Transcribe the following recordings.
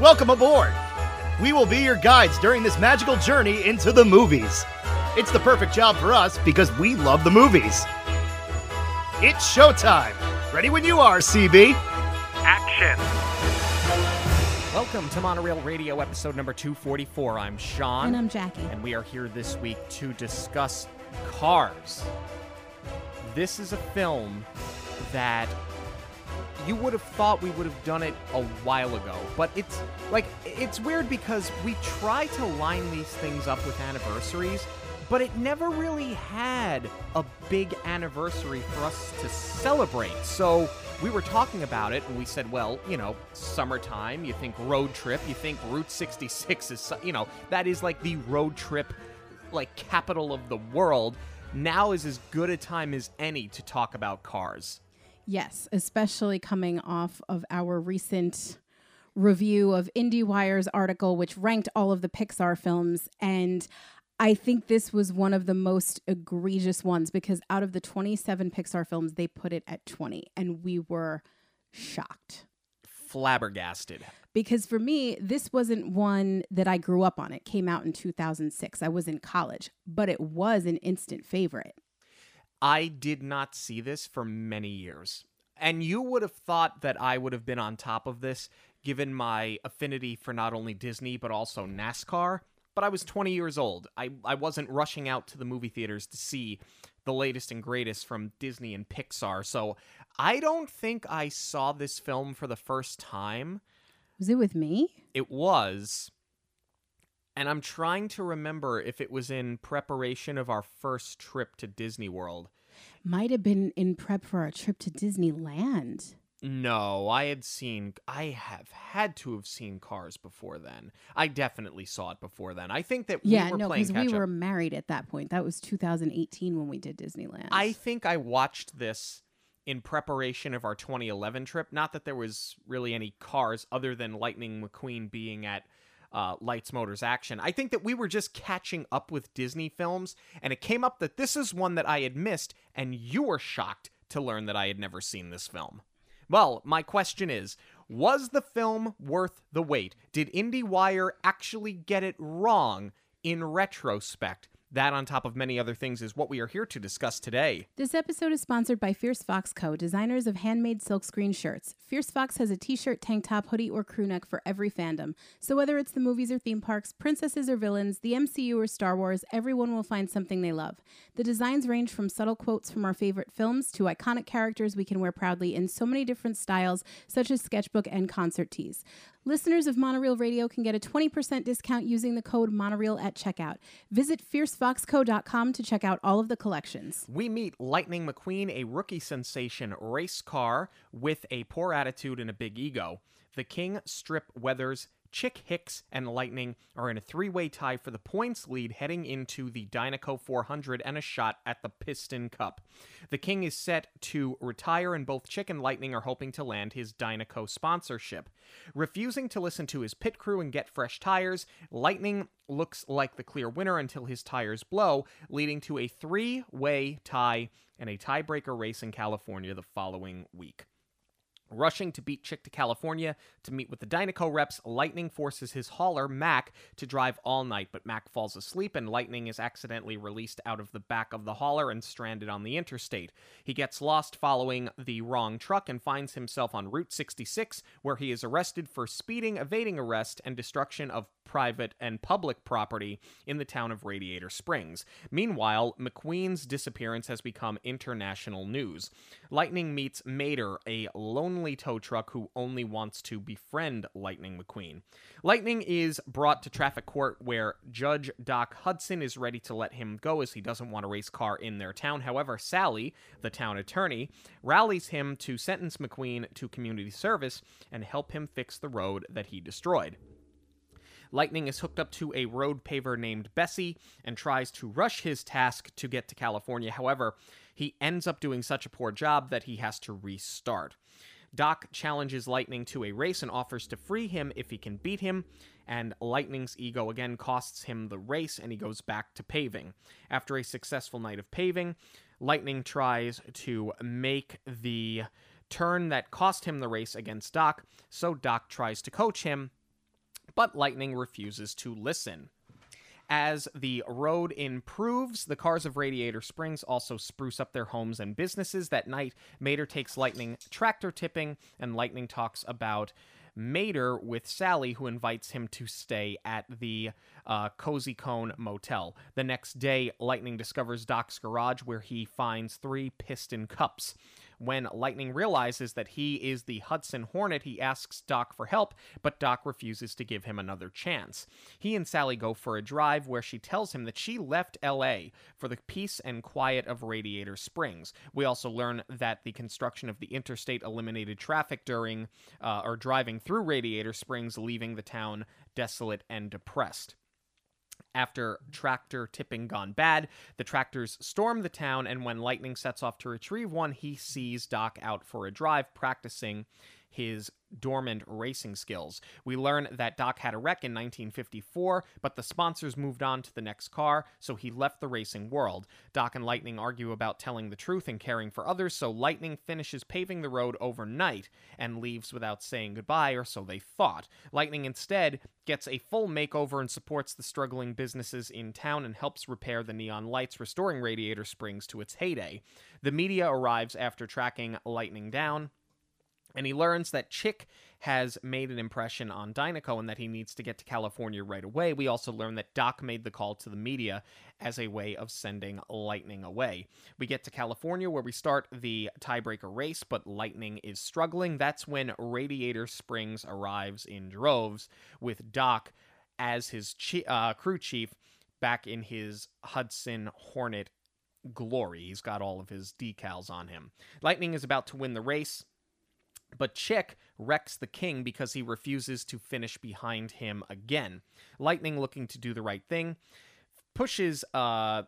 Welcome aboard! We will be your guides during this magical journey into the movies. It's the perfect job for us because we love the movies. It's showtime! Ready when you are, CB! Action! Welcome to Monoreel Radio episode number 244. I'm Sean. And I'm Jackie. And we are here this week to discuss Cars. This is a film that you would have thought we would have done it a while ago, but it's like it's weird because we try to line these things up with anniversaries, but it never really had a big anniversary for us to celebrate. So we were talking about it and we said, well, you know, summertime, you think road trip, you think Route 66 is, you know, that is like the road trip like capital of the world. Now is as good a time as any to talk about cars. Yes, especially coming off of our recent review of IndieWire's article, which ranked all of the Pixar films. And I think this was one of the most egregious ones because out of the 27 Pixar films, they put it at 20. And we were shocked. Flabbergasted. Because for me, this wasn't one that I grew up on. It came out in 2006. I was in college, but it was an instant favorite. I did not see this for many years. And you would have thought that I would have been on top of this given my affinity for not only Disney but also NASCAR. But I was 20 years old. I, I wasn't rushing out to the movie theaters to see the latest and greatest from Disney and Pixar. So I don't think I saw this film for the first time. Was it with me? It was and I'm trying to remember if it was in preparation of our first trip to Disney World. Might have been in prep for our trip to Disneyland. No, I had seen I have had to have seen Cars before then. I definitely saw it before then. I think that yeah, we were no, because we were married at that point. That was 2018 when we did Disneyland. I think I watched this in preparation of our 2011 trip. Not that there was really any cars other than Lightning McQueen being at uh, Lights, Motors, Action. I think that we were just catching up with Disney films, and it came up that this is one that I had missed, and you were shocked to learn that I had never seen this film. Well, my question is Was the film worth the wait? Did IndieWire actually get it wrong in retrospect? That, on top of many other things, is what we are here to discuss today. This episode is sponsored by Fierce Fox Co., designers of handmade silkscreen shirts. Fierce Fox has a t shirt, tank top, hoodie, or crew neck for every fandom. So whether it's the movies or theme parks, princesses or villains, the MCU or Star Wars, everyone will find something they love. The designs range from subtle quotes from our favorite films to iconic characters we can wear proudly in so many different styles, such as sketchbook and concert tees. Listeners of Monoreel Radio can get a 20% discount using the code Monoreel at checkout. Visit fiercefoxco.com to check out all of the collections. We meet Lightning McQueen, a rookie sensation race car with a poor attitude and a big ego. The King, Strip, Weathers, Chick Hicks, and Lightning are in a three way tie for the points lead heading into the Dinoco 400 and a shot at the Piston Cup. The King is set to retire, and both Chick and Lightning are hoping to land his Dinoco sponsorship. Refusing to listen to his pit crew and get fresh tires, Lightning looks like the clear winner until his tires blow, leading to a three way tie and a tiebreaker race in California the following week. Rushing to beat Chick to California to meet with the Dinoco reps, Lightning forces his hauler, Mac, to drive all night, but Mac falls asleep and Lightning is accidentally released out of the back of the hauler and stranded on the interstate. He gets lost following the wrong truck and finds himself on Route 66, where he is arrested for speeding, evading arrest, and destruction of private and public property in the town of Radiator Springs. Meanwhile, McQueen's disappearance has become international news. Lightning meets Mater, a lonely tow truck who only wants to befriend Lightning McQueen. Lightning is brought to traffic court where Judge Doc Hudson is ready to let him go as he doesn't want a race car in their town. However, Sally, the town attorney, rallies him to sentence McQueen to community service and help him fix the road that he destroyed. Lightning is hooked up to a road paver named Bessie and tries to rush his task to get to California. However, he ends up doing such a poor job that he has to restart. Doc challenges Lightning to a race and offers to free him if he can beat him, and Lightning's ego again costs him the race and he goes back to paving. After a successful night of paving, Lightning tries to make the turn that cost him the race against Doc, so Doc tries to coach him, But Lightning refuses to listen. As the road improves, the cars of Radiator Springs also spruce up their homes and businesses. That night, Mater takes Lightning tractor tipping, and Lightning talks about Mater with Sally, who invites him to stay at the uh, Cozy Cone Motel. The next day, Lightning discovers Doc's garage where he finds three piston cups. When Lightning realizes that he is the Hudson Hornet, he asks Doc for help, but Doc refuses to give him another chance. He and Sally go for a drive where she tells him that she left LA for the peace and quiet of Radiator Springs. We also learn that the construction of the interstate eliminated traffic during uh, or driving through Radiator Springs, leaving the town desolate and depressed. After tractor tipping gone bad, the tractors storm the town, and when Lightning sets off to retrieve one, he sees Doc out for a drive practicing his dormant racing skills. We learn that Doc had a wreck in 1954, but the sponsors moved on to the next car, so he left the racing world. Doc and Lightning argue about telling the truth and caring for others, so Lightning finishes paving the road overnight and leaves without saying goodbye, or so they thought. Lightning instead gets a full makeover and supports the struggling businesses in town and helps repair the neon lights, restoring Radiator Springs to its heyday. The media arrives after tracking Lightning down and he learns that Chick has made an impression on Dinoco and that he needs to get to California right away. We also learn that Doc made the call to the media as a way of sending Lightning away. We get to California where we start the tiebreaker race, but Lightning is struggling. That's when Radiator Springs arrives in droves with Doc as his chi- uh, crew chief back in his Hudson Hornet glory. He's got all of his decals on him. Lightning is about to win the race. But Chick wrecks the king because he refuses to finish behind him again. Lightning, looking to do the right thing, pushes uh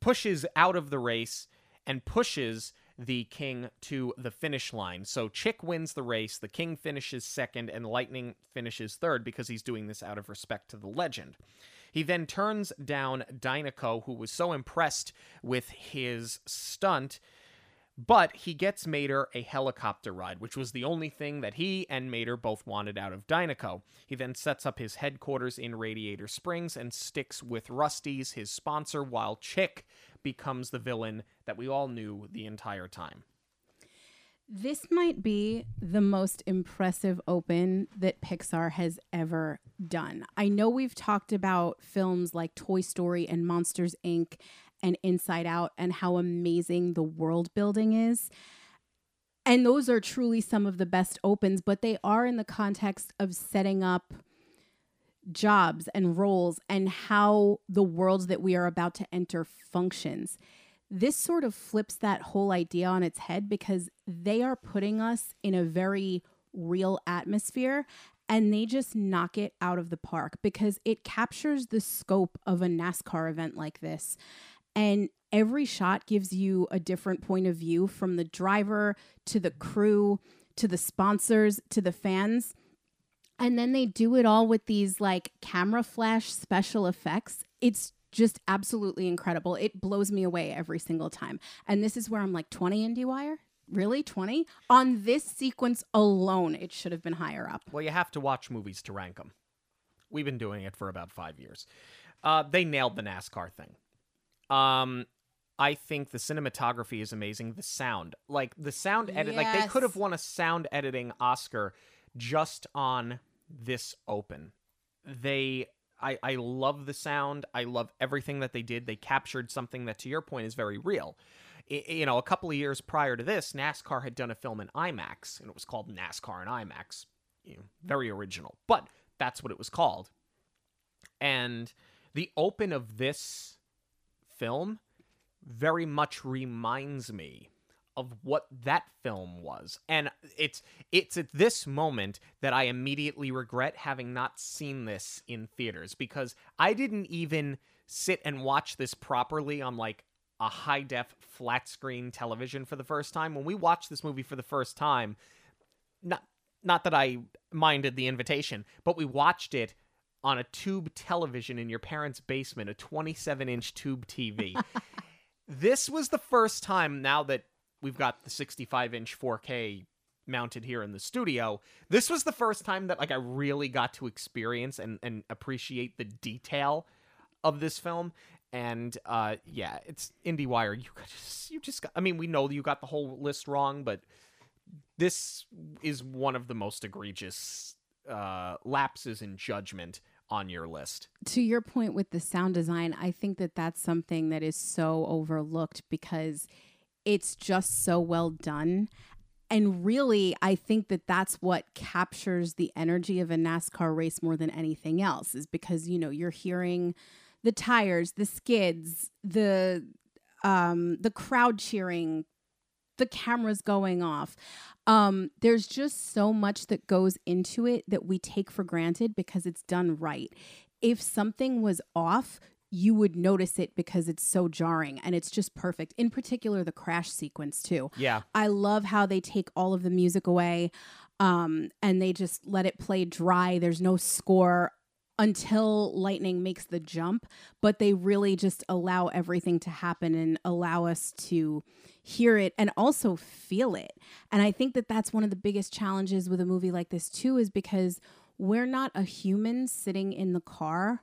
pushes out of the race and pushes the king to the finish line. So Chick wins the race, the king finishes second, and Lightning finishes third because he's doing this out of respect to the legend. He then turns down Dinoco, who was so impressed with his stunt but he gets Mater a helicopter ride, which was the only thing that he and Mater both wanted out of Dinoco. He then sets up his headquarters in Radiator Springs and sticks with Rusty's, his sponsor, while Chick becomes the villain that we all knew the entire time. This might be the most impressive open that Pixar has ever done. I know we've talked about films like Toy Story and Monsters Inc and Inside Out and how amazing the world building is. And those are truly some of the best opens, but they are in the context of setting up jobs and roles and how the world that we are about to enter functions. This sort of flips that whole idea on its head because they are putting us in a very real atmosphere and they just knock it out of the park because it captures the scope of a NASCAR event like this. And every shot gives you a different point of view from the driver to the crew to the sponsors to the fans. And then they do it all with these like camera flash special effects. It's just absolutely incredible. It blows me away every single time. And this is where I'm like 20 IndieWire? Really? 20? On this sequence alone, it should have been higher up. Well, you have to watch movies to rank them. We've been doing it for about five years. Uh, they nailed the NASCAR thing. Um, I think the cinematography is amazing. The sound, like the sound edit, like they could have won a sound editing Oscar just on this open. They, I, I love the sound. I love everything that they did. They captured something that, to your point, is very real. I, you know, a couple of years prior to this, NASCAR had done a film in IMAX, and it was called NASCAR in IMAX. You know, very original, but that's what it was called. And the open of this film very much reminds me of what that film was. And it's it's at this moment that I immediately regret having not seen this in theaters because I didn't even sit and watch this properly on like a high def flat screen television for the first time. When we watched this movie for the first time, not not that I minded the invitation, but we watched it on a tube television in your parents' basement, a 27 inch tube TV. this was the first time now that we've got the 65 inch 4K mounted here in the studio. This was the first time that like I really got to experience and and appreciate the detail of this film. And uh, yeah, it's IndieWire. You just you just got. I mean, we know you got the whole list wrong, but this is one of the most egregious uh, lapses in judgment on your list. To your point with the sound design, I think that that's something that is so overlooked because it's just so well done. And really, I think that that's what captures the energy of a NASCAR race more than anything else, is because, you know, you're hearing the tires, the skids, the um, the crowd cheering, the cameras going off. Um, there's just so much that goes into it that we take for granted because it's done right. If something was off, you would notice it because it's so jarring and it's just perfect. In particular, the crash sequence, too. Yeah. I love how they take all of the music away um, and they just let it play dry. There's no score until lightning makes the jump, but they really just allow everything to happen and allow us to hear it and also feel it. And I think that that's one of the biggest challenges with a movie like this too is because we're not a human sitting in the car.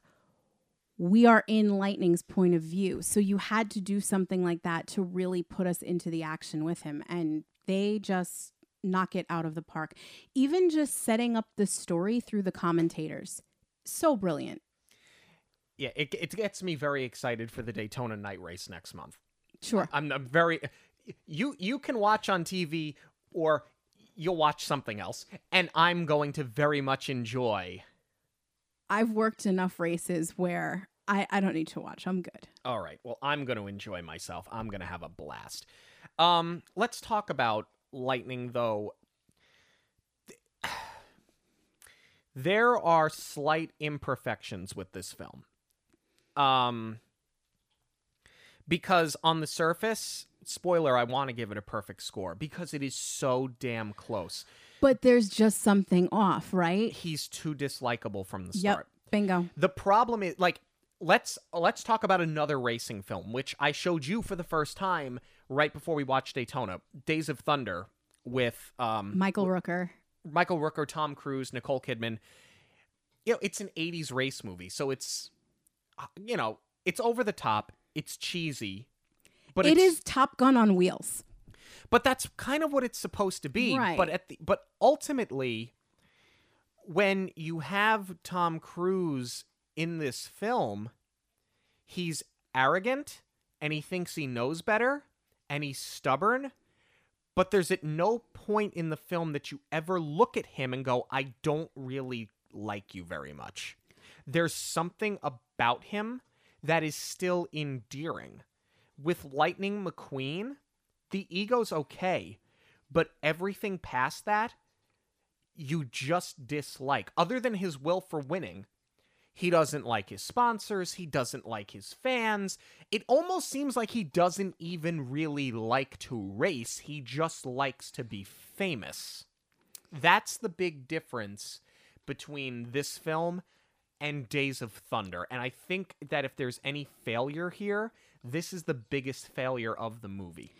We are in Lightning's point of view. So you had to do something like that to really put us into the action with him and they just knock it out of the park. Even just setting up the story through the commentators so brilliant. Yeah, it, it gets me very excited for the Daytona night race next month. Sure. I'm, I'm very you you can watch on TV or you'll watch something else and I'm going to very much enjoy. I've worked enough races where I, I don't need to watch. I'm good. All right. Well, I'm going to enjoy myself. I'm going to have a blast. Um, let's talk about Lightning though. There are slight imperfections with this film. Um because on the surface, spoiler, I want to give it a perfect score because it is so damn close. But there's just something off, right? He's too dislikable from the start. Yep. Bingo. The problem is like let's let's talk about another racing film which I showed you for the first time right before we watched Daytona, Days of Thunder with um Michael Rooker. Michael Rooker, Tom Cruise, Nicole Kidman. You know, it's an 80s race movie, so it's uh, you know, it's over the top, it's cheesy. But it's, Top Gun on wheels. but that's kind of what it's supposed to be. Right. But at the but ultimately when you have Tom Cruise in this film, he's arrogant and he thinks he knows better and he's stubborn. But there's at no point in the film that you ever look at him and go, I don't really like you very much. There's something about him that is still endearing. With Lightning McQueen, the ego's okay, but everything past that, you just dislike. Other than his will for winning, he doesn't like his sponsors, he doesn't like his fans. It almost seems like he doesn't even really like to race, he just likes to be famous. That's the big difference between this film and Days of Thunder. And I think that if there's any failure here, this is the biggest failure of the movie.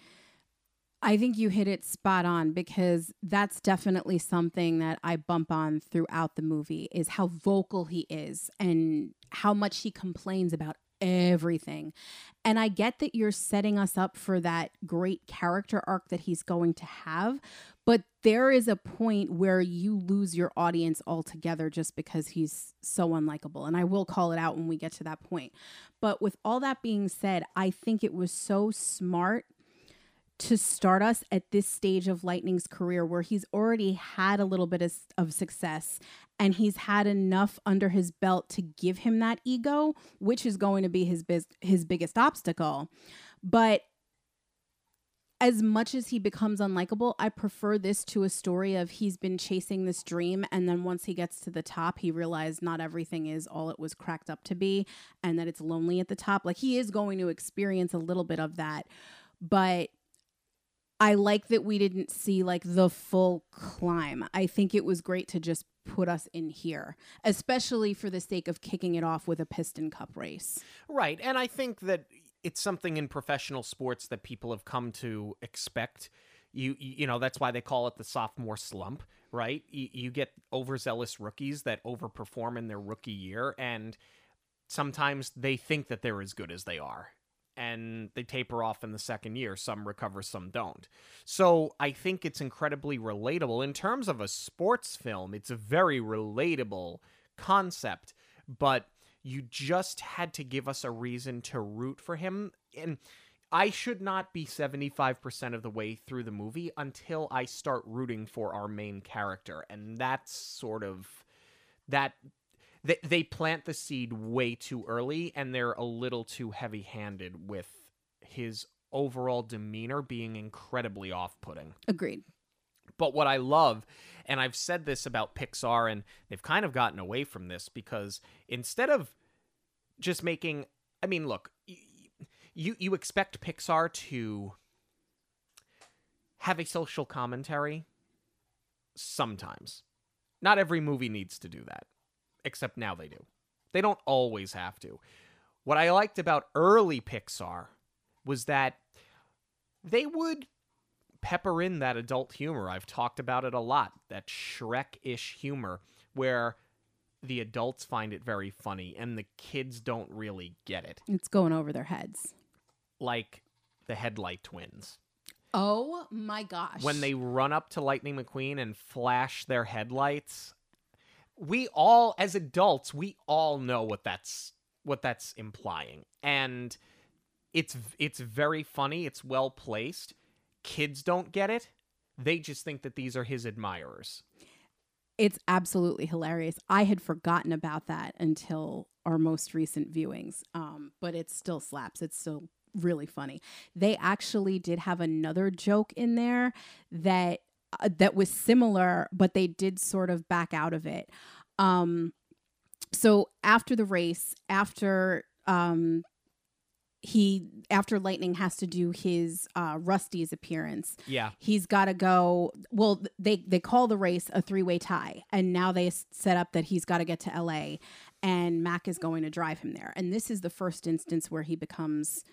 I think you hit it spot on because that's definitely something that I bump on throughout the movie is how vocal he is and how much he complains about everything. And I get that you're setting us up for that great character arc that he's going to have, but there is a point where you lose your audience altogether just because he's so unlikable. And I will call it out when we get to that point. But with all that being said, I think it was so smart to start us at this stage of Lightning's career where he's already had a little bit of, of, success and he's had enough under his belt to give him that ego, which is going to be his biz- his biggest obstacle. But as much as he becomes unlikable, I prefer this to a story of he's been chasing this dream and then once he gets to the top, he realized not everything is all it was cracked up to be and that it's lonely at the top. Like he is going to experience a little bit of that. But I like that we didn't see like the full climb. I think it was great to just put us in here, especially for the sake of kicking it off with a piston cup race. Right. And I think that it's something in professional sports that people have come to expect. You you know that's why they call it the sophomore slump, right? You, you get overzealous rookies that overperform in their rookie year, and sometimes they think that they're as good as they are, and they taper off in the second year. Some recover, some don't. So I think it's incredibly relatable in terms of a sports film. It's a very relatable concept, but you just had to give us a reason to root for him and I should not be 75% of the way through the movie until I start rooting for our main character. And that's sort of that they, they plant the seed way too early and they're a little too heavy handed with his overall demeanor being incredibly off putting. Agreed. But what I love, and I've said this about Pixar, and they've kind of gotten away from this because instead of just making, I mean, look, you you expect Pixar to have a social commentary sometimes. Not every movie needs to do that, except now they do. They don't always have to. What I liked about early Pixar was that they would pepper in that adult humor. I've talked about it a lot, that Shrek ish humor, where the adults find it very funny and the kids don't really get it. It's going over their heads. Like the Headlight Twins. Oh my gosh. When they run up to Lightning McQueen and flash their headlights, we all as adults, we all know what that's what that's implying. And it's it's very funny, it's well placed. Kids don't get it. They just think that these are his admirers. It's absolutely hilarious. I had forgotten about that until our most recent viewings. Um, but it still slaps. It's still really funny. They actually did have another joke in there that uh, that was similar, but they did sort of back out of it. Um, so after the race, after um, he after lightning has to do his uh rusty's appearance Yeah. he's got to go well they they call the race a three-way tie and now they set up that he's got to get to LA and Mac is going to drive him there and this is the first instance where he becomes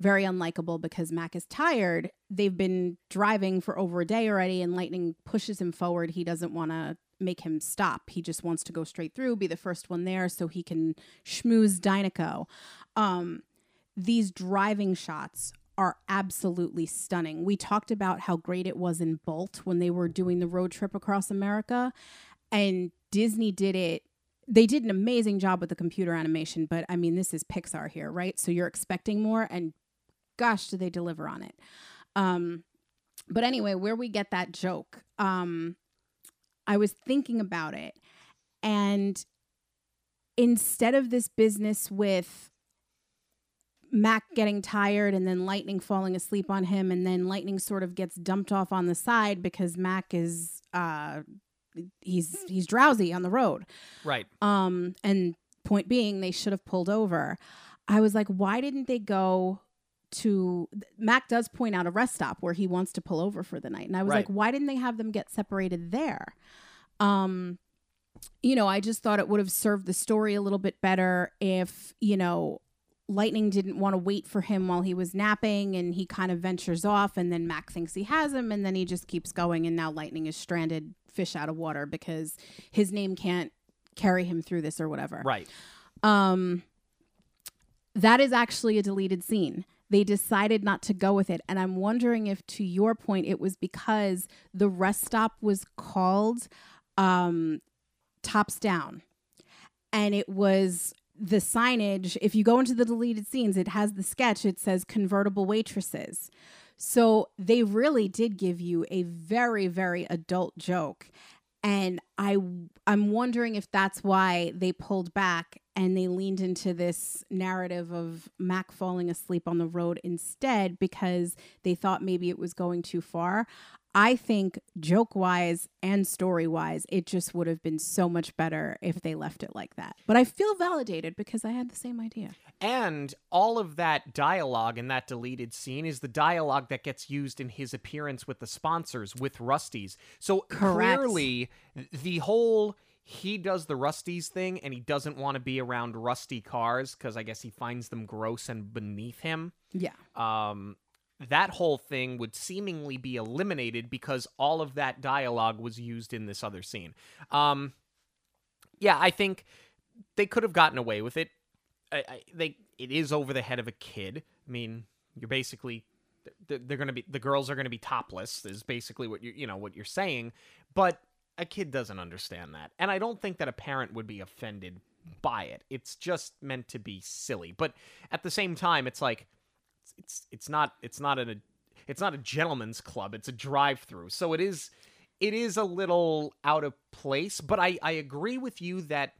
very unlikable because Mac is tired they've been driving for over a day already and lightning pushes him forward he doesn't want to make him stop he just wants to go straight through be the first one there so he can schmooze Dinoco um these driving shots are absolutely stunning. We talked about how great it was in Bolt when they were doing the road trip across America, and Disney did it. They did an amazing job with the computer animation, but I mean, this is Pixar here, right? So you're expecting more, and gosh, do they deliver on it? Um, but anyway, where we get that joke, um, I was thinking about it, and instead of this business with Mac getting tired and then Lightning falling asleep on him, and then Lightning sort of gets dumped off on the side because Mac is uh he's he's drowsy on the road. Right. Um and point being they should have pulled over. I was like, why didn't they go to Mac does point out a rest stop where he wants to pull over for the night. And I was Right. like, why didn't they have them get separated there? Um you know, I just thought it would have served the story a little bit better if, you know, Lightning didn't want to wait for him while he was napping and he kind of ventures off and then Mac thinks he has him and then he just keeps going and now Lightning is stranded fish out of water because his name can't carry him through this or whatever. Right. Um that is actually a deleted scene. They decided not to go with it. And I'm wondering if to your point it was because the rest stop was called um tops down. And it was the signage if you go into the deleted scenes it has the sketch. It says convertible waitresses. So they really did give you a very very adult joke and i i'm wondering if that's why they pulled back and they leaned into this narrative of mac falling asleep on the road instead because they thought maybe it was going too far I think joke wise and story wise, it just would have been so much better if they left it like that. But I feel validated because I had the same idea. And all of that dialogue in that deleted scene is the dialogue that gets used in his appearance with the sponsors, with Rusty's. So Correct. clearly, the whole he does the Rusty's thing and he doesn't want to be around rusty cars because I guess he finds them gross and beneath him. Yeah. Um, that whole thing would seemingly be eliminated because all of that dialogue was used in this other scene. Um, yeah, I think they could have gotten away with it. I, I, they it is over the head of a kid. I mean, you're basically they're, they're going to be the girls are going to be topless is basically what you you know what you're saying, but a kid doesn't understand that. And I don't think that a parent would be offended by it. It's just meant to be silly. But at the same time, it's like it's it's not it's not a it's not a gentleman's club. It's a drive-through. So it is it is a little out of place, but I I agree with you that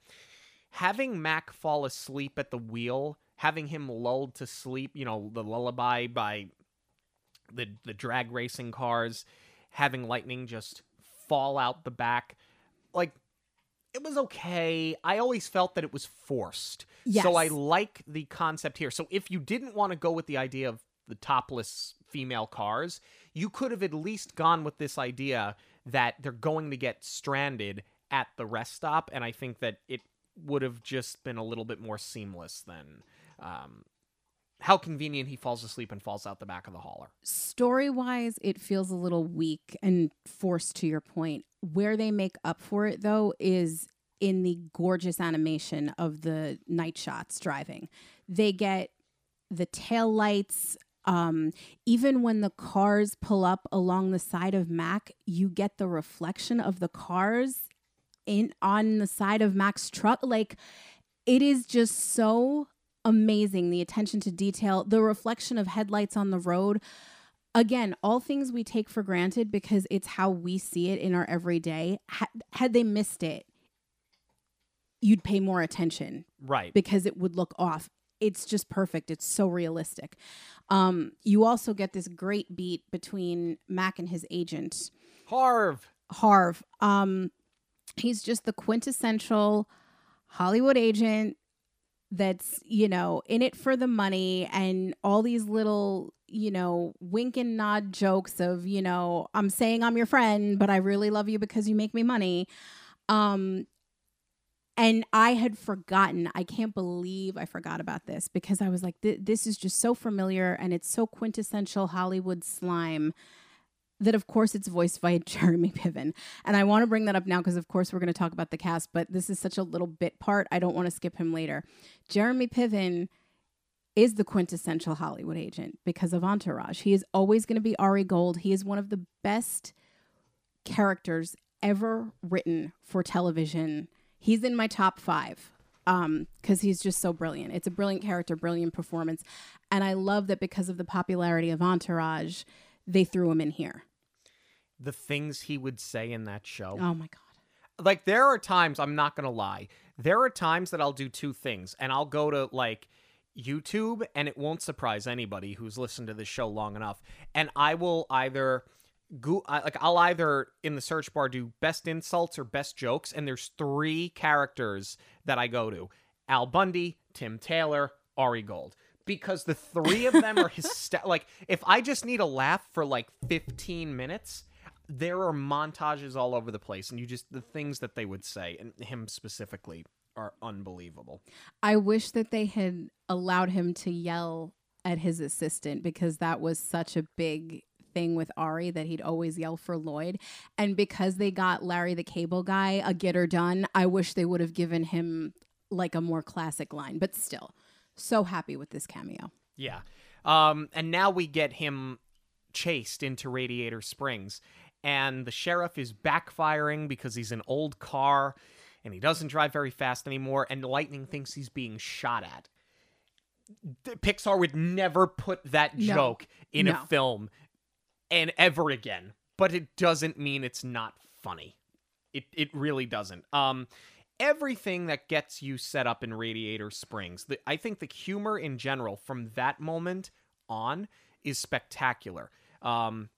having Mac fall asleep at the wheel, having him lulled to sleep, you know, the lullaby by the the drag racing cars, having lightning just fall out the back, like it was okay. I always felt that it was forced. Yes. So I like the concept here. So if you didn't want to go with the idea of the topless female cars, you could have at least gone with this idea that they're going to get stranded at the rest stop and I think that it would have just been a little bit more seamless than um, how convenient he falls asleep and falls out the back of the hauler. Story wise, it feels a little weak and forced to your point. Where they make up for it, though, is in the gorgeous animation of the night shots driving. They get the tail lights. Um, even when the cars pull up along the side of Mac, you get the reflection of the cars in on the side of Mac's truck. Like it is just so amazing the attention to detail, the reflection of headlights on the road. Again, all things we take for granted because it's how we see it in our everyday. Had, had they missed it, you'd pay more attention Right. because it would look off. It's just perfect. It's so realistic. Um, you also get this great beat between Mac and his agent, Harv. Harv. Um, he's just the quintessential Hollywood agent that's, you know, in it for the money and all these little, you know, wink and nod jokes of, you know, I'm saying I'm your friend, but I really love you because you make me money. Um, and I had forgotten. I can't believe I forgot about this because I was like, this is just so familiar and it's so quintessential Hollywood slime that, of course, it's voiced by Jeremy Piven. And I want to bring that up now because, of course, we're going to talk about the cast, but this is such a little bit part. I don't want to skip him later. Jeremy Piven is the quintessential Hollywood agent because of Entourage. He is always going to be Ari Gold. He is one of the best characters ever written for television. He's in my top five um because he's just so brilliant it's a brilliant character brilliant performance and i love that because of the popularity of entourage they threw him in here The things he would say in that show. oh my god like there are times I'm not gonna lie. There are times that I'll do two things, and I'll go to like YouTube, and it won't surprise anybody who's listened to this show long enough, and I will either go like I'll either in the search bar do best insults or best jokes, and there's three characters that I go to: Al Bundy, Tim Taylor, Ari Gold. Because the three of them are hyster- like if I just need a laugh for like 15 minutes, there are montages all over the place and you just the things that they would say and him specifically are unbelievable i wish that they had allowed him to yell at his assistant because that was such a big thing with Ari that he'd always yell for Lloyd. And because they got Larry the Cable Guy a get her done, I wish they would have given him like a more classic line. But still, so happy with this cameo. yeah um and now we get him chased into radiator springs and the sheriff is backfiring because he's an old car and he doesn't drive very fast anymore and lightning thinks he's being shot at pixar would never put that No. joke in No. a film and ever again but it doesn't mean it's not funny it it really doesn't um everything that gets you set up in radiator springs the, i think the humor in general from that moment on is spectacular um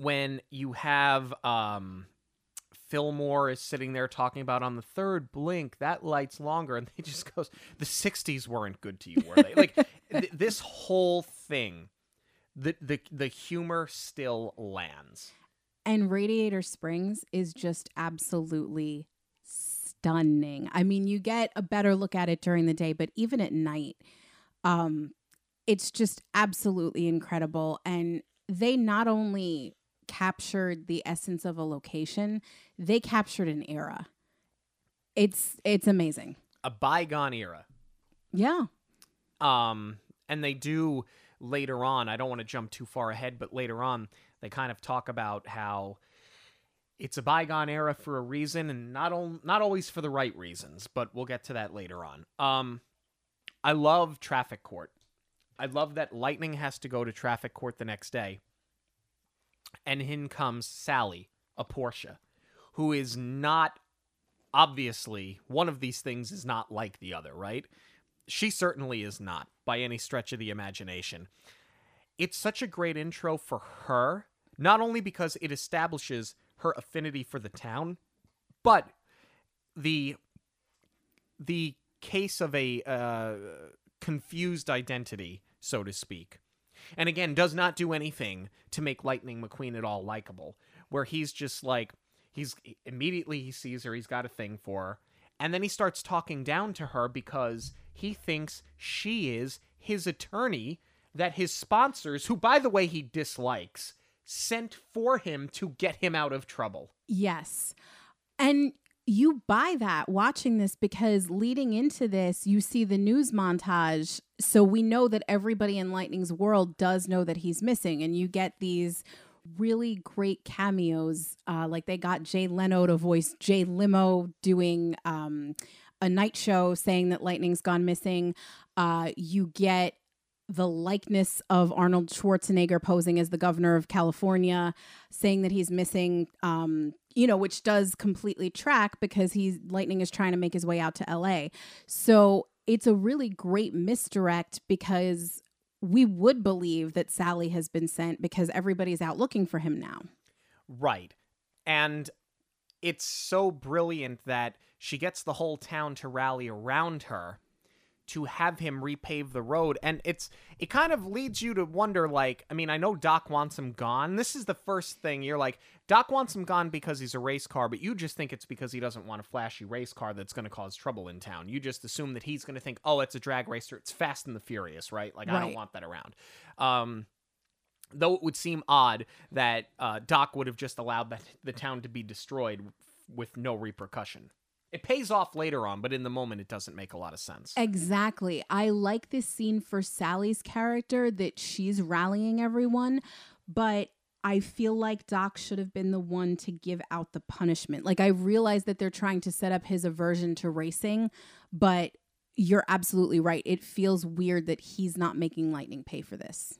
when you have um Fillmore is sitting there talking about on the third blink that light's longer, and he just goes, "The '60s weren't good to you, were they?" like th- this whole thing, the the the humor still lands. And Radiator Springs is just absolutely stunning. I mean, you get a better look at it during the day, but even at night, um, it's just absolutely incredible. And they not only captured the essence of a location, they captured an era. It's it's amazing. A bygone era. Yeah. Um, and they do later on. I don't want to jump too far ahead, but later on, they kind of talk about how it's a bygone era for a reason, and not on, not always for the right reasons. But we'll get to that later on. Um, I love Traffic Court. I love that Lightning has to go to Traffic Court the next day, and in comes Sally, a Porsche, who is not obviously one of these things is not like the other, right? She certainly is not by any stretch of the imagination. It's such a great intro for her, not only because it establishes her affinity for the town, but the the case of a uh, confused identity, so to speak. And again, does not do anything to make Lightning McQueen at all likable. Where he's just like, he's immediately he sees her, he's got a thing for her, and then he starts talking down to her because he thinks she is his attorney that his sponsors, who by the way he dislikes, sent for him to get him out of trouble. Yes. And you buy that watching this because leading into this, you see the news montage. So we know that everybody in Lightning's world does know that he's missing. And you get these really great cameos. Uh, like they got Jay Leno to voice Jay Limo doing um, a night show saying that Lightning's gone missing. Uh, you get the likeness of Arnold Schwarzenegger posing as the governor of California, saying that he's missing, um, you know, which does completely track because he's Lightning is trying to make his way out to LA. So it's a really great misdirect because we would believe that Sally has been sent because everybody's out looking for him now. Right. And it's so brilliant that she gets the whole town to rally around her to have him repave the road. And it's it kind of leads you to wonder like i mean i know doc wants him gone. This is the first thing you're like doc wants him gone because he's a race car but you just think it's because he doesn't want a flashy race car that's going to cause trouble in town. You just assume that he's going to think oh it's a drag racer. It's fast and the furious right? Like i don't want that around. Um though it would seem odd that uh, doc would have just allowed that the town to be destroyed with no repercussion it pays off later on but in the moment it doesn't make a lot of sense Exactly. I like this scene for Sally's character that she's rallying everyone, but I feel like Doc should have been the one to give out the punishment. Like I realize that they're trying to set up his aversion to racing, but you're absolutely right. It feels weird that he's not making Lightning pay for this.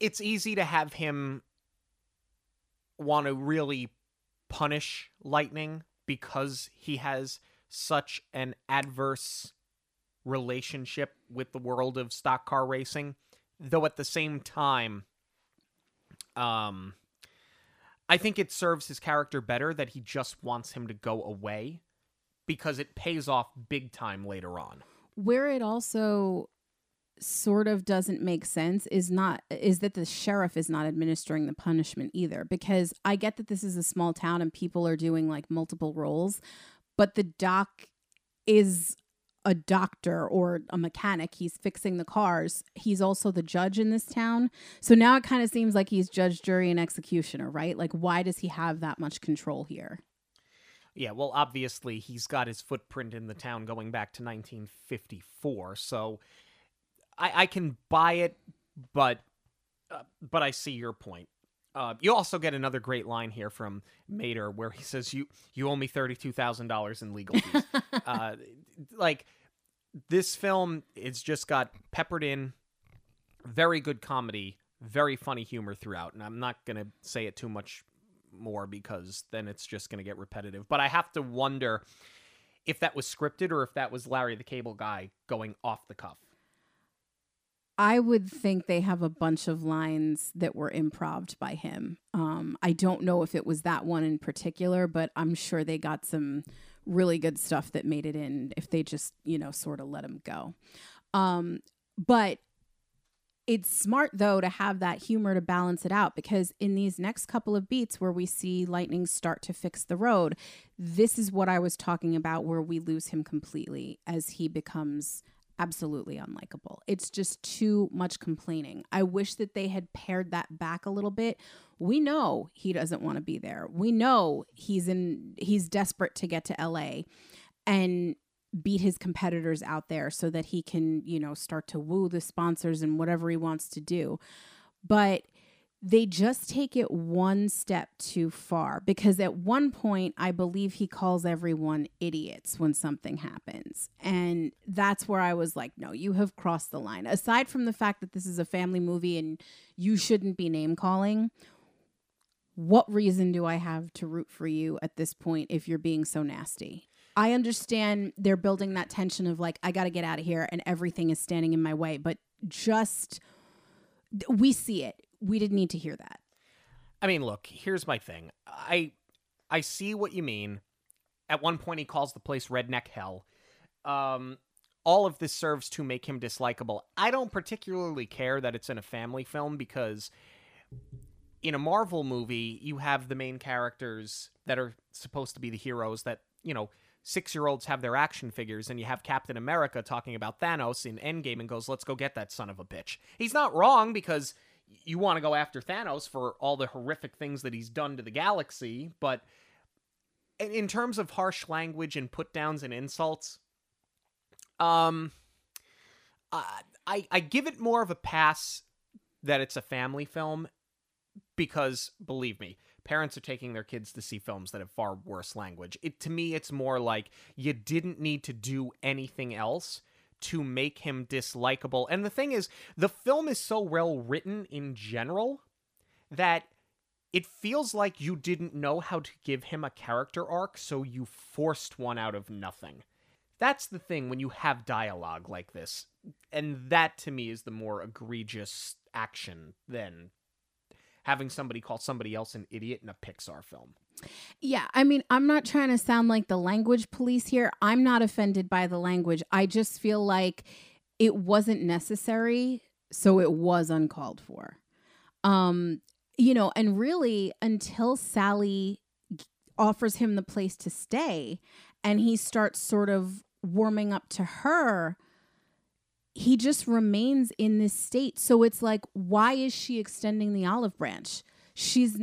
it's easy to have him want to really punish Lightning because he has such an adverse relationship with the world of stock car racing. Though at the same time, um, I think it serves his character better that he just wants him to go away because it pays off big time later on. Where it also sort of doesn't make sense is not is that the sheriff is not administering the punishment either because I get that this is a small town and people are doing like multiple roles but the doc is a doctor or a mechanic. He's fixing the cars. He's also the judge in this town. So now it kind of seems like he's judge jury and executioner right? Like why does he have that much control here? Yeah, well, obviously he's got his footprint in the town going back to 1954, so I, I can buy it, but uh, but I see your point. Uh, you also get another great line here from Mater where he says, "You you owe me thirty two thousand dollars in legal fees." uh, like this film, it's just got peppered in very good comedy, very funny humor throughout, and I'm not gonna say it too much more because then it's just gonna get repetitive. But I have to wonder if that was scripted or if that was Larry the Cable Guy going off the cuff. I would think they have a bunch of lines that were improved by him. Um, I don't know if it was that one in particular, but I'm sure they got some really good stuff that made it in if they just, you know, sort of let him go. Um, but it's smart though to have that humor to balance it out because in these next couple of beats where we see lightning start to fix the road this is what i was talking about where we lose him completely as he becomes absolutely unlikable. It's just too much complaining. I wish that they had pared that back a little bit. We know he doesn't want to be there. We know he's in he's desperate to get to LA and beat his competitors out there so that he can, you know, start to woo the sponsors and whatever he wants to do. But they just take it one step too far because at one point I believe he calls everyone idiots when something happens. And that's where I was like, no, you have crossed the line. Aside from the fact that this is a family movie and you shouldn't be name calling, what reason do I have to root for you at this point if you're being so nasty? I understand they're building that tension of like, I got to get out of here and everything is standing in my way, but just we see it. We didn't need to hear that. I mean, look, here's my thing. I I see what you mean. At one point he calls the place redneck hell. Um all of this serves to make him dislikable. I don't particularly care that it's in a family film because in a Marvel movie, you have the main characters that are supposed to be the heroes that, you know, six year olds have their action figures, and you have Captain America talking about Thanos in Endgame and goes, let's go get that son of a bitch. He's not wrong because you want to go after Thanos for all the horrific things that he's done to the galaxy, but in terms of harsh language and put downs and insults, um, I I give it more of a pass that it's a family film because believe me, parents are taking their kids to see films that have far worse language. It to me it's more like you didn't need to do anything else to make him dislikable. And the thing is, the film is so well written in general that it feels like you didn't know how to give him a character arc, so you forced one out of nothing. That's the thing when you have dialogue like this. And that to me is the more egregious action than having somebody call somebody else an idiot in a Pixar film. Yeah, I mean, I'm not trying to sound like the language police here. I'm not offended by the language. I just feel like it wasn't necessary, so it was uncalled for. Um, you know, and really until Sally offers him the place to stay and he starts sort of warming up to her, he just remains in this state. So it's like, why is she extending the olive branch? She's.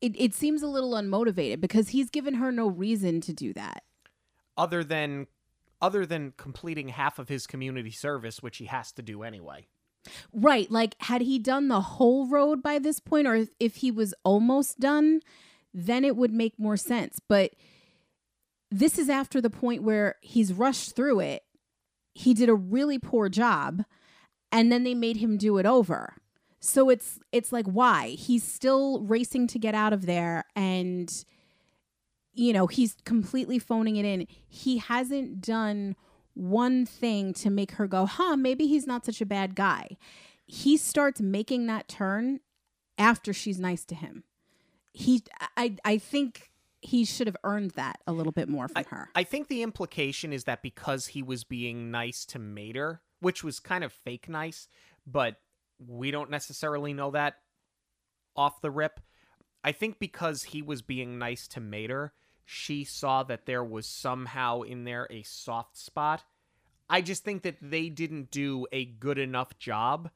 It, it, seems a little unmotivated because he's given her no reason to do that. Other than other than completing half of his community service, which he has to do anyway. Right. Like, had he done the whole road by this point, or if, if he was almost done, then it would make more sense. But this is after the point where he's rushed through it he did a really poor job and then they made him do it over. So it's it's like why? He's still racing to get out of there and you know, he's completely phoning it in. He hasn't done one thing to make her go, "Huh, maybe he's not such a bad guy." He starts making that turn after she's nice to him. He I I think he should have earned that a little bit more from I, her. I think the implication is that because he was being nice to Mater, which was kind of fake nice, but we don't necessarily know that off the rip. I think because he was being nice to Mater, she saw that there was somehow in there a soft spot. I just think that they didn't do a good enough job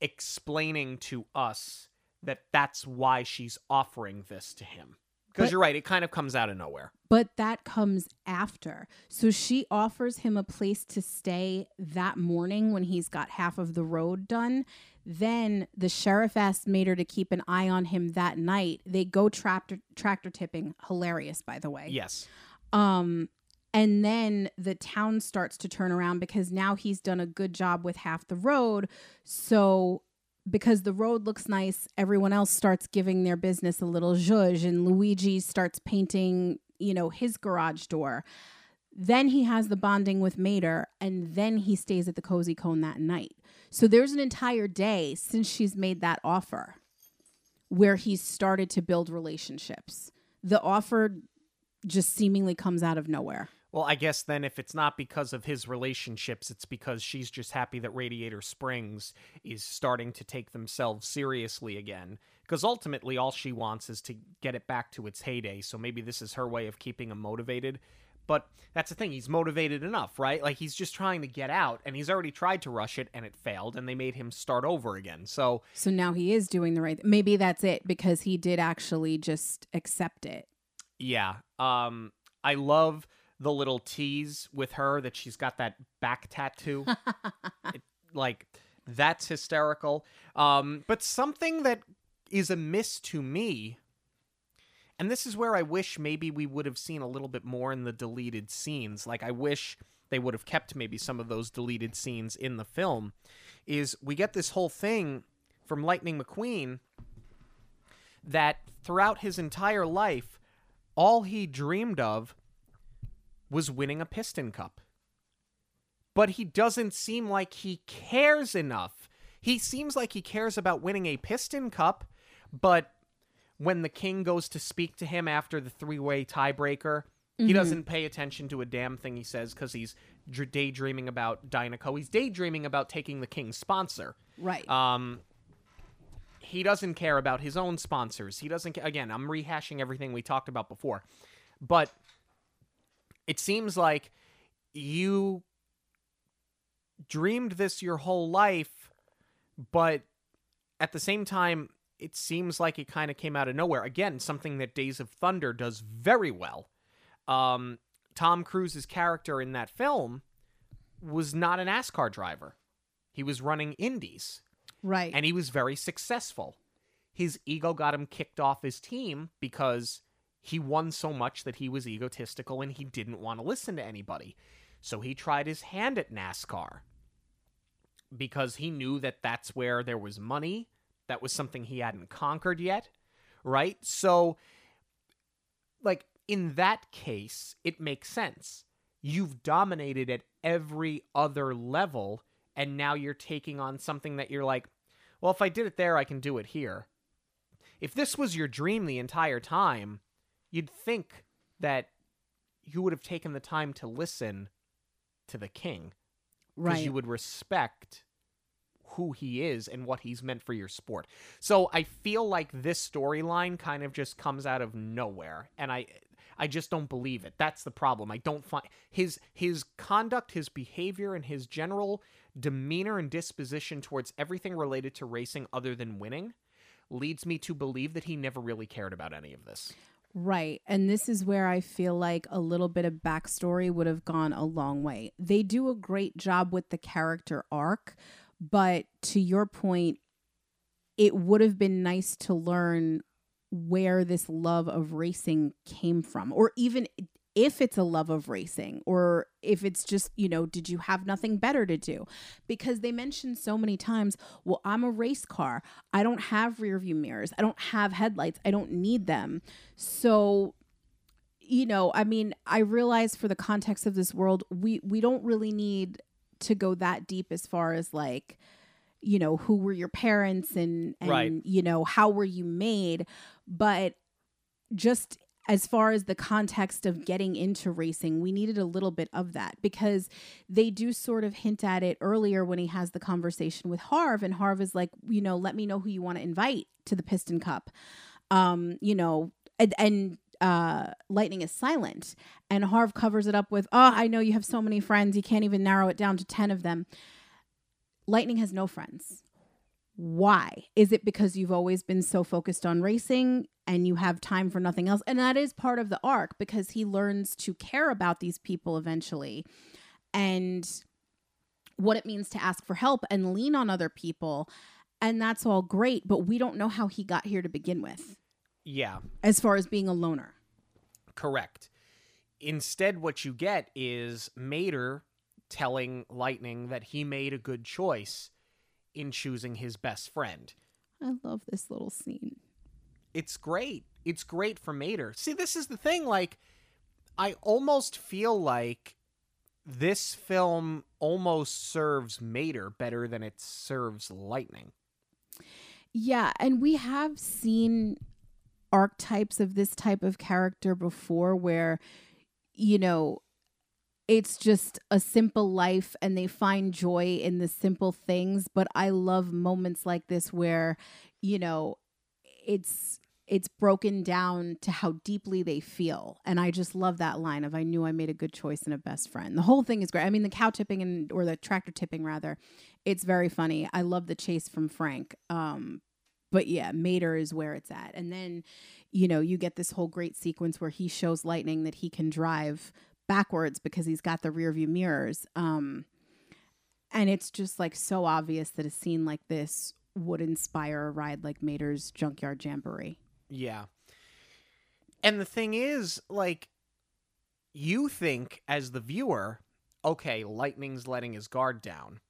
explaining to us that that's why she's offering this to him. Because you're right, it kind of comes out of nowhere. But that comes after. So she offers him a place to stay that morning when he's got half of the road done. Then the sheriff asked Mater to keep an eye on him that night. They go tractor tractor tipping. Hilarious, by the way. Yes. Um, and then the town starts to turn around because now he's done a good job with half the road. So because the road looks nice, everyone else starts giving their business a little zhuzh, and Luigi starts painting, you know, his garage door. Then he has the bonding with Mater, and then he stays at the Cozy Cone that night. So there's an entire day since she's made that offer where he's started to build relationships. The offer just seemingly comes out of nowhere. Well, I guess then if it's not because of his relationships, it's because she's just happy that Radiator Springs is starting to take themselves seriously again. Because ultimately, all she wants is to get it back to its heyday. So maybe this is her way of keeping him motivated. But that's the thing, he's motivated enough, right? Like he's just trying to get out and he's already tried to rush it and it failed and they made him start over again. So So now he is doing the right. Maybe that's it because he did actually just accept it. Yeah. Um I love the little tease with her that she's got that back tattoo. it, like that's hysterical. Um but something that is amiss to me and this is where I wish maybe we would have seen a little bit more in the deleted scenes. Like I wish they would have kept maybe some of those deleted scenes in the film is we get this whole thing from Lightning McQueen that throughout his entire life all he dreamed of was winning a piston cup. But he doesn't seem like he cares enough. He seems like he cares about winning a piston cup, but when the king goes to speak to him after the three-way tiebreaker, he doesn't pay attention to a damn thing he says because he's dr- daydreaming about Dinoco. He's daydreaming about taking the king's sponsor. Right. Um, he doesn't care about his own sponsors. He doesn't. ca- Again, I'm rehashing everything we talked about before, but it seems like you dreamed this your whole life, but at the same time, it seems like it kind of came out of nowhere. Again, something that Days of Thunder does very well. Um, Tom Cruise's character in that film was not an NASCAR driver. He was running indies right. and he was very successful. His ego got him kicked off his team because he won so much that he was egotistical and he didn't want to listen to anybody. So he tried his hand at NASCAR because he knew that that's where there was money. That was something he hadn't conquered yet, right? So, like, in that case, it makes sense. You've dominated at every other level, and now you're taking on something that you're like, well, if I did it there, I can do it here. If this was your dream the entire time, you'd think that you would have taken the time to listen to the king because you would respect who he is and what he's meant for your sport. So I feel like this storyline kind of just comes out of nowhere and I I just don't believe it. That's the problem. I don't find his his conduct, his behavior and his general demeanor and disposition towards everything related to racing other than winning leads me to believe that he never really cared about any of this. Right. And this is where I feel like a little bit of backstory would have gone a long way. They do a great job with the character arc, but to your point, it would have been nice to learn where this love of racing came from, or even if it's a love of racing, or if it's just, you know, did you have nothing better to do? Because they mentioned so many times, well, I'm a race car. I don't have rear view mirrors. I don't have headlights. I don't need them. So, you know, I mean, I realize for the context of this world, we we don't really need to go that deep as far as like you know who were your parents and and Right. you know how were you made but just as far as the context of getting into racing we needed a little bit of that because they do sort of hint at it earlier when he has the conversation with harv and harv is like you know let me know who you want to invite to the piston cup um you know and, and uh lightning is silent. And harv covers it up with oh i know you have so many friends. You can't even narrow it down to 10 of them. Lightning has no friends. Why? Is it because you've always been so focused on racing and you have time for nothing else? And that is part of the arc because he learns to care about these people eventually and what it means to ask for help and lean on other people. And that's all great but we don't know how he got here to begin with Yeah, as far as being a loner Correct. Instead, what you get is Mater telling Lightning that he made a good choice in choosing his best friend. i love this little scene It's great. It's great for Mater. See, this is the thing. Like, I almost feel like this film almost serves Mater better than it serves Lightning. Yeah, and we have seen archetypes of this type of character before where you know it's just a simple life and they find joy in the simple things, but I love moments like this where you know it's it's broken down to how deeply they feel. And I just love that line of I knew I made a good choice and a best friend. The whole thing is great. I mean, the cow tipping and or the tractor tipping rather, it's very funny. I love the chase from Frank. Um, but yeah, Mater is where it's at. And then, you know, you get this whole great sequence where he shows Lightning that he can drive backwards because he's got the rear view mirrors. Um, and it's just like so obvious that a scene like this would inspire a ride like Mater's Junkyard Jamboree. Yeah. And the thing is, like, you think as the viewer, okay, Lightning's letting his guard down.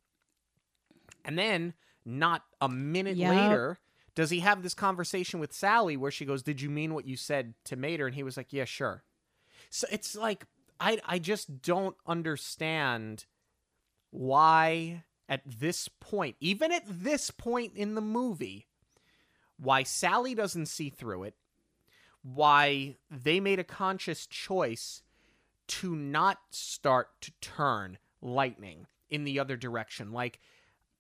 And then, not a minute Yep. later, does he have this conversation with Sally where she goes, Did you mean what you said to Mater? And he was like, Yeah, sure. So it's like, I, I just don't understand why, at this point, even at this point in the movie, why Sally doesn't see through it, why they made a conscious choice to not start to turn lightning in the other direction. Like,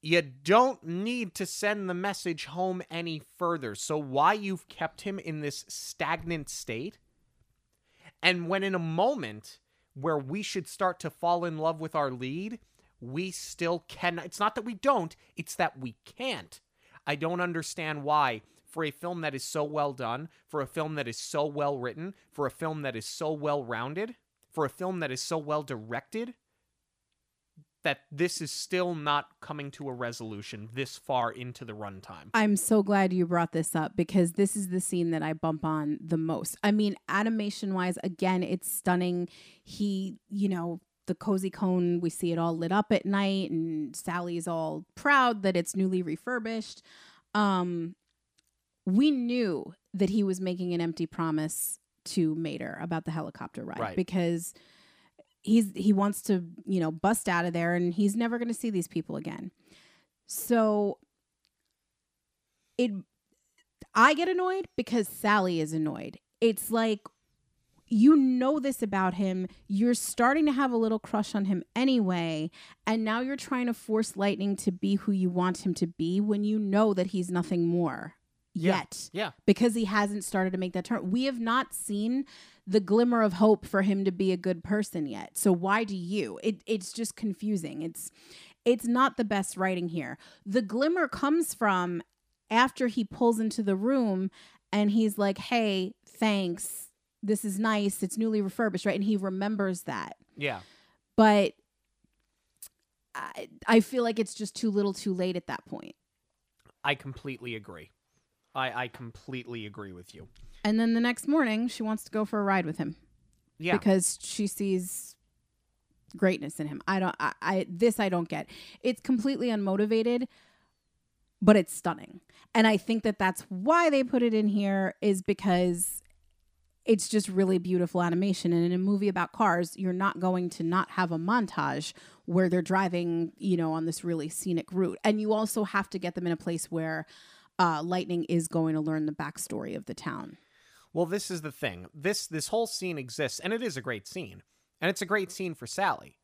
you don't need to send the message home any further. So, why you've kept him in this stagnant state? And when in a moment where we should start to fall in love with our lead, we still can. It's not that we don't, it's that we can't. I don't understand why, for a film that is so well done, for a film that is so well written, for a film that is so well rounded, for a film that is so well directed, that this is still not coming to a resolution this far into the runtime. I'm so glad you brought this up because this is the scene that I bump on the most. I mean, animation wise, again, it's stunning. He, you know, the cozy cone, we see it all lit up at night, and Sally's all proud that it's newly refurbished. Um, we knew that he was making an empty promise to Mater about the helicopter ride Right. because he's he wants to, you know, bust out of there and he's never going to see these people again. So it I get annoyed because Sally is annoyed. It's like you know this about him. You're starting to have a little crush on him anyway, and now you're trying to force Lightning to be who you want him to be when you know that he's nothing more Yeah. yet Yeah. because he hasn't started to make that turn. We have not seen the glimmer of hope for him to be a good person yet. So why do you? It it's just confusing. It's it's not the best writing here. The glimmer comes from after he pulls into the room and he's like, "Hey, thanks. This is nice. It's newly refurbished, right?" And he remembers that. Yeah. But I, I feel like it's just too little, too late at that point. I completely agree. I, I completely agree with you. And then the next morning, she wants to go for a ride with him. Yeah. because she sees greatness in him. I don't I, I this I don't get. It's completely unmotivated, but it's stunning. And I think that that's why they put it in here is because it's just really beautiful animation and in a movie about cars, you're not going to not have a montage where they're driving, you know, on this really scenic route. And you also have to get them in a place where uh, Lightning is going to learn the backstory of the town. Well, this is the thing. This this whole scene exists, and it is a great scene, and it's a great scene for Sally.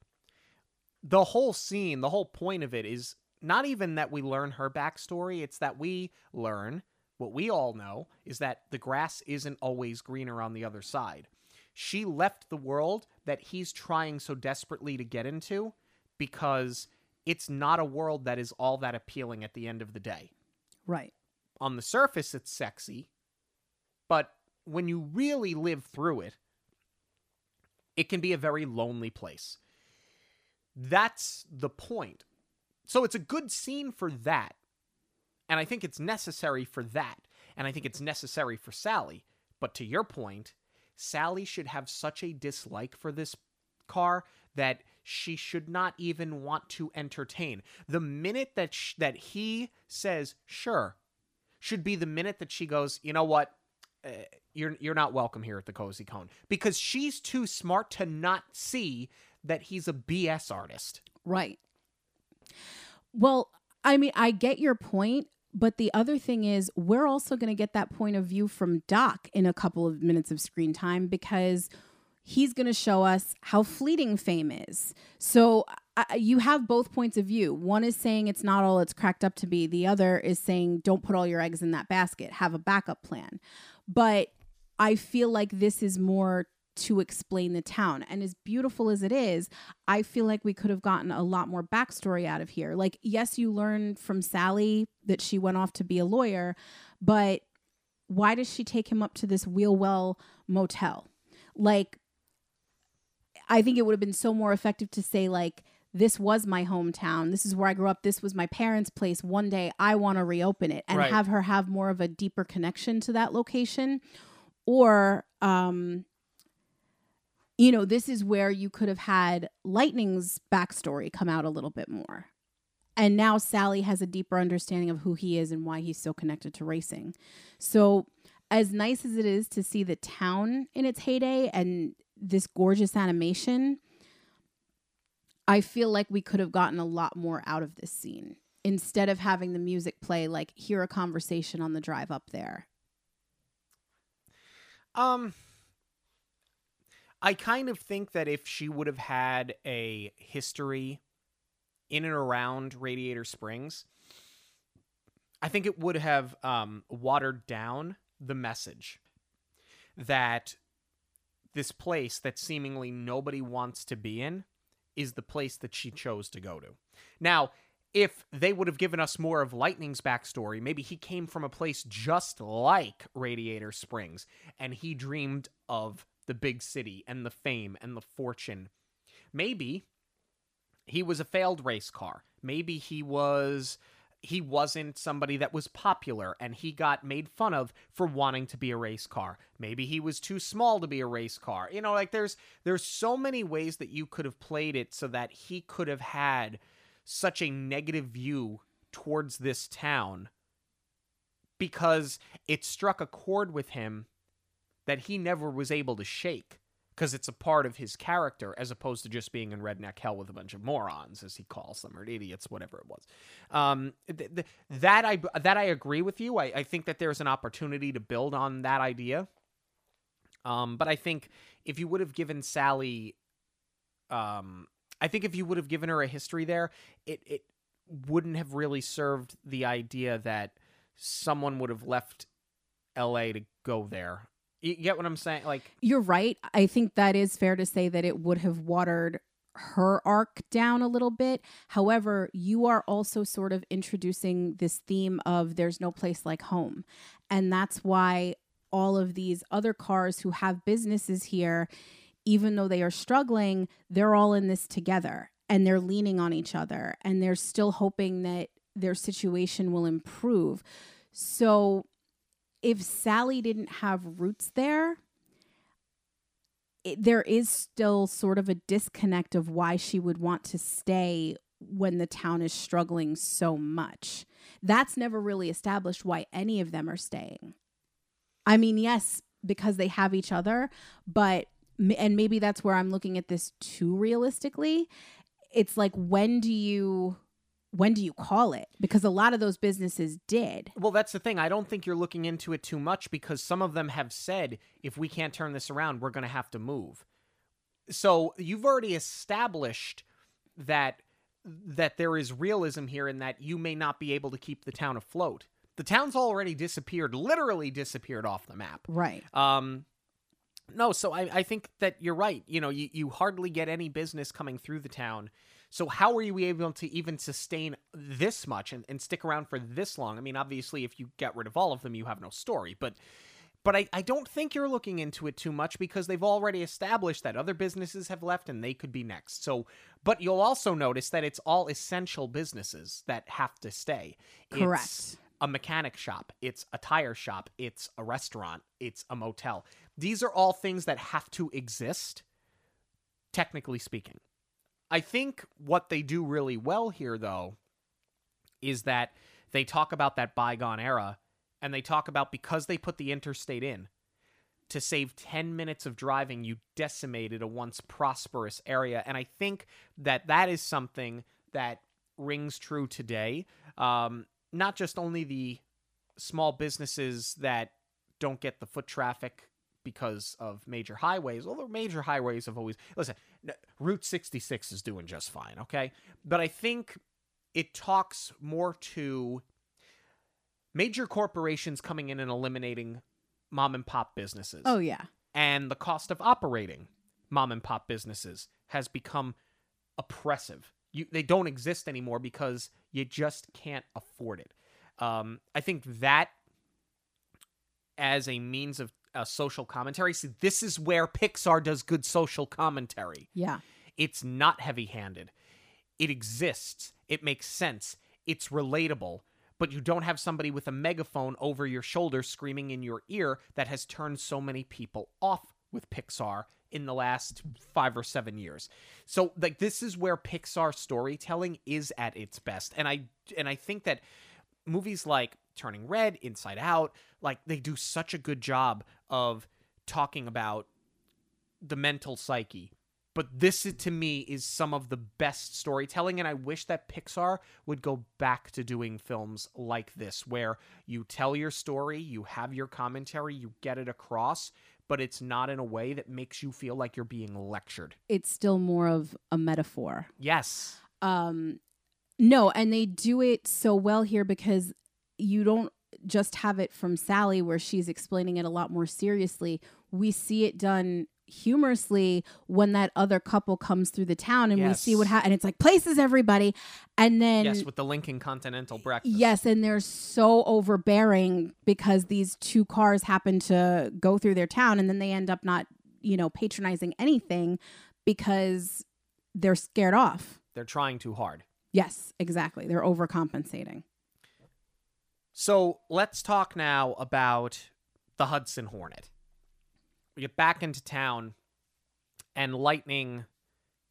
The whole scene, the whole point of it is not even that we learn her backstory; it's that we learn what we all know is that the grass isn't always greener on the other side. She left the world that he's trying so desperately to get into because it's not a world that is all that appealing at the end of the day Right. On the surface it's sexy, but when you really live through it, it can be a very lonely place. That's the point. So it's a good scene for that. And I think it's necessary for that. And I think it's necessary for Sally. But to your point, Sally should have such a dislike for this car that she should not even want to entertain. The minute that sh- that he says sure should be the minute that she goes, "You know what? Uh, you're you're not welcome here at the Cozy Cone." Because she's too smart to not see that he's a BS artist. Right. Well, I mean, I get your point, but the other thing is, we're also going to get that point of view from Doc in a couple of minutes of screen time because he's going to show us how fleeting fame is. So I you have both points of view. One is saying it's not all it's cracked up to be, the other is saying don't put all your eggs in that basket, have a backup plan. but I feel like this is more to explain the town. And as beautiful as it is, I feel like we could have gotten a lot more backstory out of here. Like, yes, you learn from Sally that she went off to be a lawyer, but why does she take him up to this Wheelwell motel? Like, I think it would have been so more effective to say, like, this was my hometown. This is where I grew up. This was my parents' place. One day I want to reopen it and Right. have her have more of a deeper connection to that location. Or, um, you know, this is where you could have had Lightning's backstory come out a little bit more. And now Sally has a deeper understanding of who he is and why he's so connected to racing. So, as nice as it is to see the town in its heyday and this gorgeous animation, I feel like we could have gotten a lot more out of this scene instead of having the music play like hear a conversation on the drive up there. Um, I kind of think that if she would have had a history in and around Radiator Springs, I think it would have um, watered down the message that this place that seemingly nobody wants to be in is the place that she chose to go to. Now, if they would have given us more of Lightning's backstory, maybe he came from a place just like Radiator Springs and he dreamed of the big city and the fame and the fortune. Maybe he was a failed race car. Maybe he was he wasn't somebody that was popular and he got made fun of for wanting to be a race car. Maybe he was too small to be a race car. You know, like there's there's so many ways that you could have played it so that he could have had such a negative view towards this town because it struck a chord with him that he never was able to shake because it's a part of his character as opposed to just being in redneck hell with a bunch of morons as he calls them or idiots whatever it was. Um, th- th- that i that i agree with you. I, I think that there's an opportunity to build on that idea. Um, but i think if you would have given sally um, i think if you would have given her a history there it, it wouldn't have really served the idea that someone would have left la to go there you get what i'm saying like You're right. I think that is fair to say that it would have watered her arc down a little bit. However, you are also sort of introducing this theme of there's no place like home. And that's why all of these other cars who have businesses here, even though they are struggling, they're all in this together and they're leaning on each other and they're still hoping that their situation will improve. So if Sally didn't have roots there, it, there is still sort of a disconnect of why she would want to stay when the town is struggling so much. That's never really established why any of them are staying. I mean, yes, because they have each other, but and maybe that's where I'm looking at this too realistically. It's like when do you when do you call it? Because a lot of those businesses did. Well, that's the thing. I don't think you're looking into it too much because some of them have said if we can't turn this around, we're going to have to move. So you've already established that that there is realism here in that you may not be able to keep the town afloat. The town's already disappeared, literally disappeared off the map. Right. Um, no, so I, I think that you're right. You know, you, you hardly get any business coming through the town. So how are you able to even sustain this much and, and stick around for this long? I mean, obviously, if you get rid of all of them, you have no story. But but I, I don't think you're looking into it too much because they've already established that other businesses have left and they could be next. So, but you'll also notice that it's all essential businesses that have to stay. Correct. It's a mechanic shop, it's a tire shop, it's a restaurant, it's a motel. These are all things that have to exist, technically speaking. I think what they do really well here, though, is that they talk about that bygone era and they talk about because they put the interstate in to save 10 minutes of driving, you decimated a once prosperous area. And I think that that is something that rings true today. Um, not just only the small businesses that don't get the foot traffic because of major highways, although major highways have always listen. Route 66 is doing just fine, okay? But I think it talks more to major corporations coming in and eliminating mom and pop businesses. Oh yeah. and the cost of operating mom and pop businesses has become oppressive. You, they don't exist anymore because you just can't afford it. Um, I think that as a means of uh, social commentary, see, this is where Pixar does good social commentary. Yeah. It's not heavy handed. It exists. It makes sense. It's relatable. But you don't have somebody with a megaphone over your shoulder screaming in your ear that has turned so many people off with Pixar in the last five or seven years. So like this is where Pixar storytelling is at its best. And I and I think that movies like Turning Red, Inside Out, like they do such a good job of talking about the mental psyche. But this to me is some of the best storytelling and I wish that Pixar would go back to doing films like this where you tell your story, you have your commentary, you get it across, but it's not in a way that makes you feel like you're being lectured. It's still more of a metaphor. Yes. Um no, and they do it so well here because you don't just have it from Sally where she's explaining it a lot more seriously. We see it done humorously when that other couple comes through the town and we see what Yes. happens. And it's like places everybody, and then yes, with the Lincoln Continental breakfast. Yes, and they're so overbearing because these two cars happen to go through their town and then they end up not, you know, patronizing anything because they're scared off. They're trying too hard. Yes, exactly. They're overcompensating. So let's talk now about the Hudson Hornet. We get back into town, and Lightning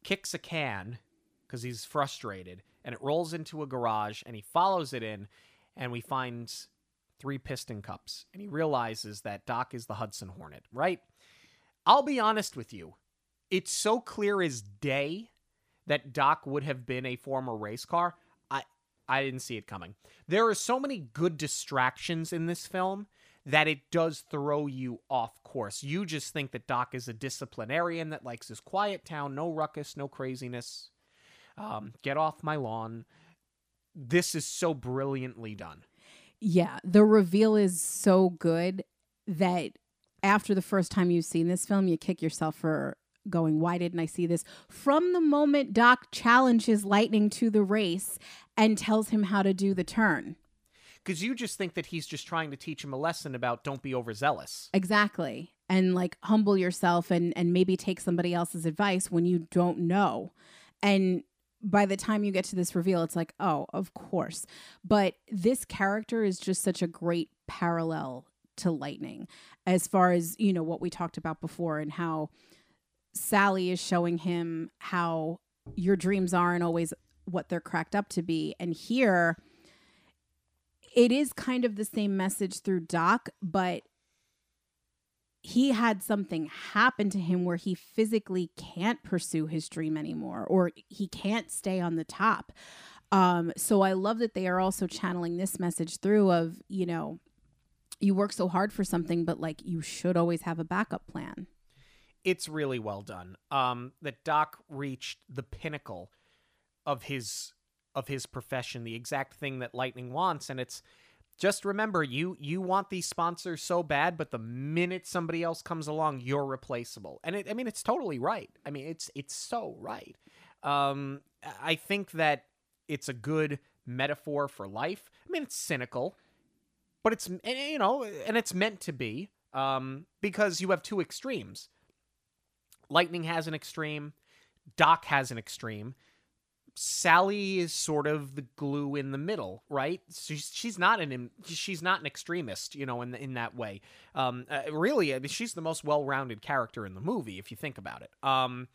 kicks a can because he's frustrated, and it rolls into a garage, and he follows it in, and we find three piston cups, and he realizes that Doc is the Hudson Hornet, right? I'll be honest with you. It's so clear as day that Doc would have been a former race car. I didn't see it coming. There are so many good distractions in this film that it does throw you off course. You just think that Doc is a disciplinarian that likes his quiet town, no ruckus, no craziness. Um, get off my lawn. This is so brilliantly done. Yeah, the reveal is so good that after the first time you've seen this film, you kick yourself for going, why didn't I see this? From the moment Doc challenges Lightning to the race and tells him how to do the turn. Because you just think that he's just trying to teach him a lesson about don't be overzealous. Exactly. And like humble yourself and and maybe take somebody else's advice when you don't know. And by the time you get to this reveal it's like, "Oh, of course." But this character is just such a great parallel to Lightning as far as, you know, what we talked about before and how Sally is showing him how your dreams aren't always what they're cracked up to be. And here it is kind of the same message through Doc, but he had something happen to him where he physically can't pursue his dream anymore or he can't stay on the top. Um, so I love that they are also channeling this message through of, you know, you work so hard for something, but like you should always have a backup plan. It's really well done. Um, that Doc reached the pinnacle of his of his profession, the exact thing that Lightning wants, and it's just remember you you want these sponsors so bad, but the minute somebody else comes along, you're replaceable. And it, I mean, it's totally right. I mean, it's it's so right. Um, I think that it's a good metaphor for life. I mean, it's cynical, but it's you know, and it's meant to be um, because you have two extremes. Lightning has an extreme, Doc has an extreme. Sally is sort of the glue in the middle, right? She's she's not an she's not an extremist, you know, in in that way. Um, uh, really, I mean, she's the most well-rounded character in the movie if you think about it. Um,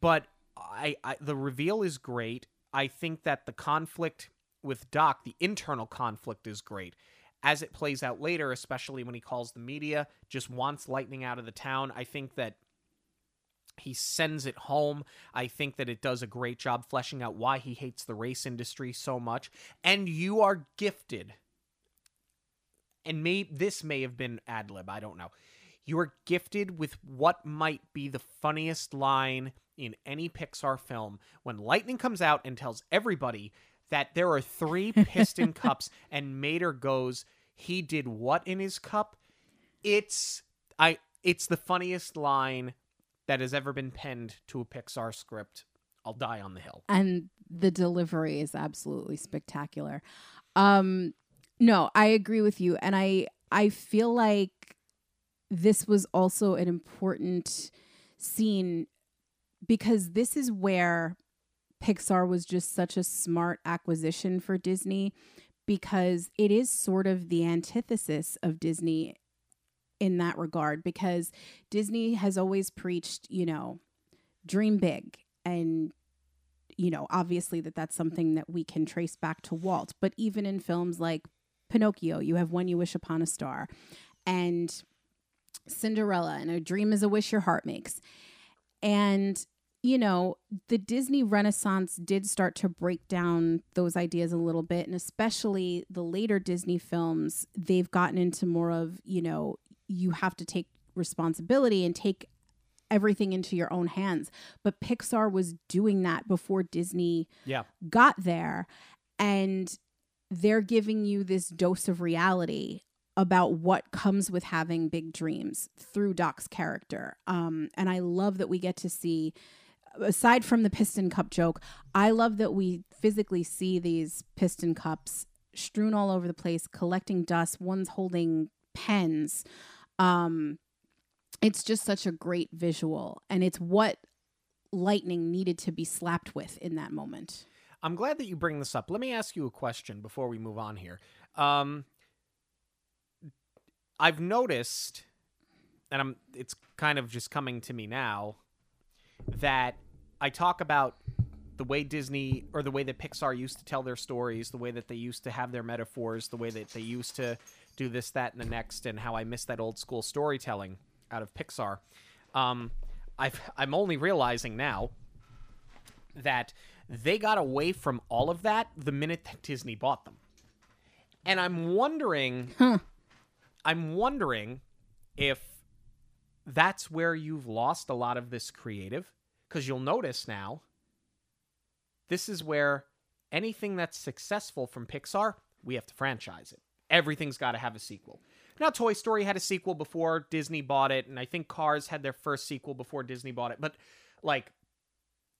but I, I the reveal is great. I think that the conflict with Doc, the internal conflict, is great. As it plays out later, especially when he calls the media, just wants Lightning out of the town. I think that he sends it home. I think that it does a great job fleshing out why he hates the race industry so much. And you are gifted. And may this may have been ad lib, I don't know. You are gifted with what might be the funniest line in any Pixar film when Lightning comes out and tells everybody that there are three piston cups and Mater goes, he did what in his cup? It's I it's the funniest line that has ever been penned to a Pixar script. I'll die on the hill. and the delivery is absolutely spectacular. Um no, I agree with you and I I feel like this was also an important scene because this is where Pixar was just such a smart acquisition for Disney because it is sort of the antithesis of Disney in that regard because Disney has always preached, you know, dream big and you know, obviously that that's something that we can trace back to Walt, but even in films like Pinocchio, you have When You Wish Upon a Star and Cinderella and A Dream is a Wish Your Heart Makes. And you know, the Disney Renaissance did start to break down those ideas a little bit. And especially the later Disney films, they've gotten into more of, you know, you have to take responsibility and take everything into your own hands. But Pixar was doing that before Disney Yeah. got there. And they're giving you this dose of reality about what comes with having big dreams through Doc's character. Um, and I love that we get to see, aside from the piston cup joke, I love that we physically see these piston cups strewn all over the place, collecting dust. One's holding pens. Um, it's just such a great visual, and it's what lightning needed to be slapped with in that moment. I'm glad that you bring this up. Let me ask you a question before we move on here. Um, I've noticed, and I'm it's kind of just coming to me now, that I talk about the way Disney or the way that Pixar used to tell their stories, the way that they used to have their metaphors, the way that they used to do this, that, and the next, and how I miss that old school storytelling out of Pixar. Um, I've, I'm only realizing now that they got away from all of that the minute that Disney bought them. And I'm wondering Huh. I'm wondering if that's where you've lost a lot of this creative because you'll notice now this is where anything that's successful from Pixar, we have to franchise it. Everything's got to have a sequel. Now, Toy Story had a sequel before Disney bought it, and I think Cars had their first sequel before Disney bought it. But, like,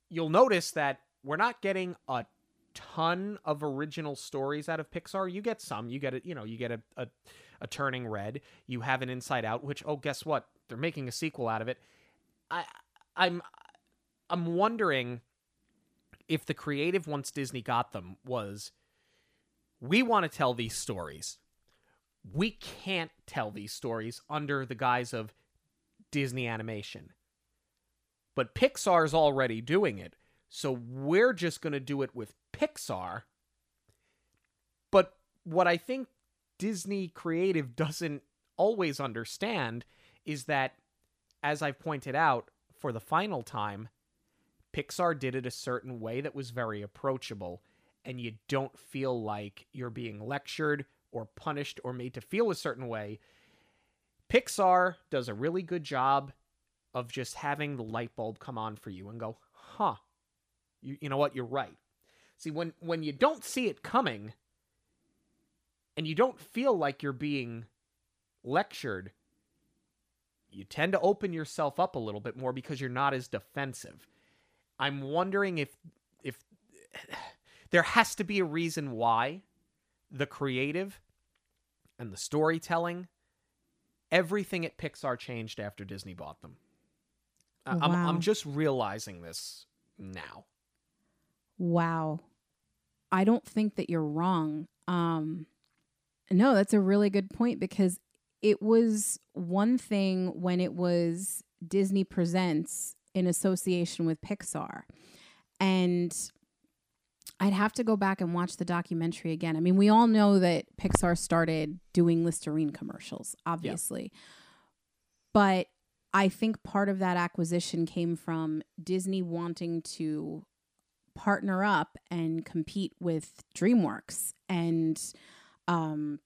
you'll notice that we're not getting a ton of original stories out of Pixar. You get some. You get it. You know, you get a, a a Turning Red. You have an Inside Out, which oh, guess what? They're making a sequel out of it. I I'm I'm wondering if the creative once Disney got them was we want to tell these stories. We can't tell these stories under the guise of Disney animation. But Pixar's already doing it. So we're just going to do it with Pixar. But what I think Disney creative doesn't always understand is that, as I've pointed out for the final time, Pixar did it a certain way that was very approachable, and you don't feel like you're being lectured or punished or made to feel a certain way. Pixar does a really good job of just having the light bulb come on for you and go, huh, you, you know what, you're right. See, when, when you don't see it coming, and you don't feel like you're being lectured, you tend to open yourself up a little bit more because you're not as defensive. I'm wondering if if there has to be a reason why the creative and the storytelling everything at Pixar changed after Disney bought them. I- I'm I'm just realizing this now. Wow. I don't think that you're wrong. Um no, that's a really good point because it was one thing when it was Disney Presents in association with Pixar. And I'd have to go back and watch the documentary again. I mean, we all know that Pixar started doing Listerine commercials, obviously. But I think part of that acquisition came from Disney wanting to partner up and compete with DreamWorks and um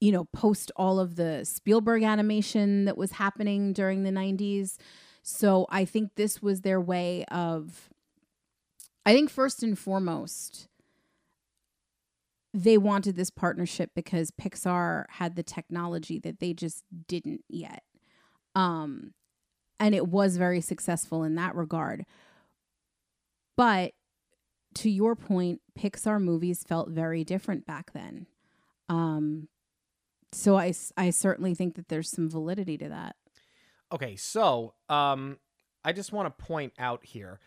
you know post all of the Spielberg animation that was happening during the 90s so I think this was their way of I think first and foremost they wanted this partnership because Pixar had the technology that they just didn't yet. Um, and it was very successful in that regard. But to your point, Pixar movies felt very different back then. Um, so I certainly think that there's some validity to that. Okay, so um, I just want to point out here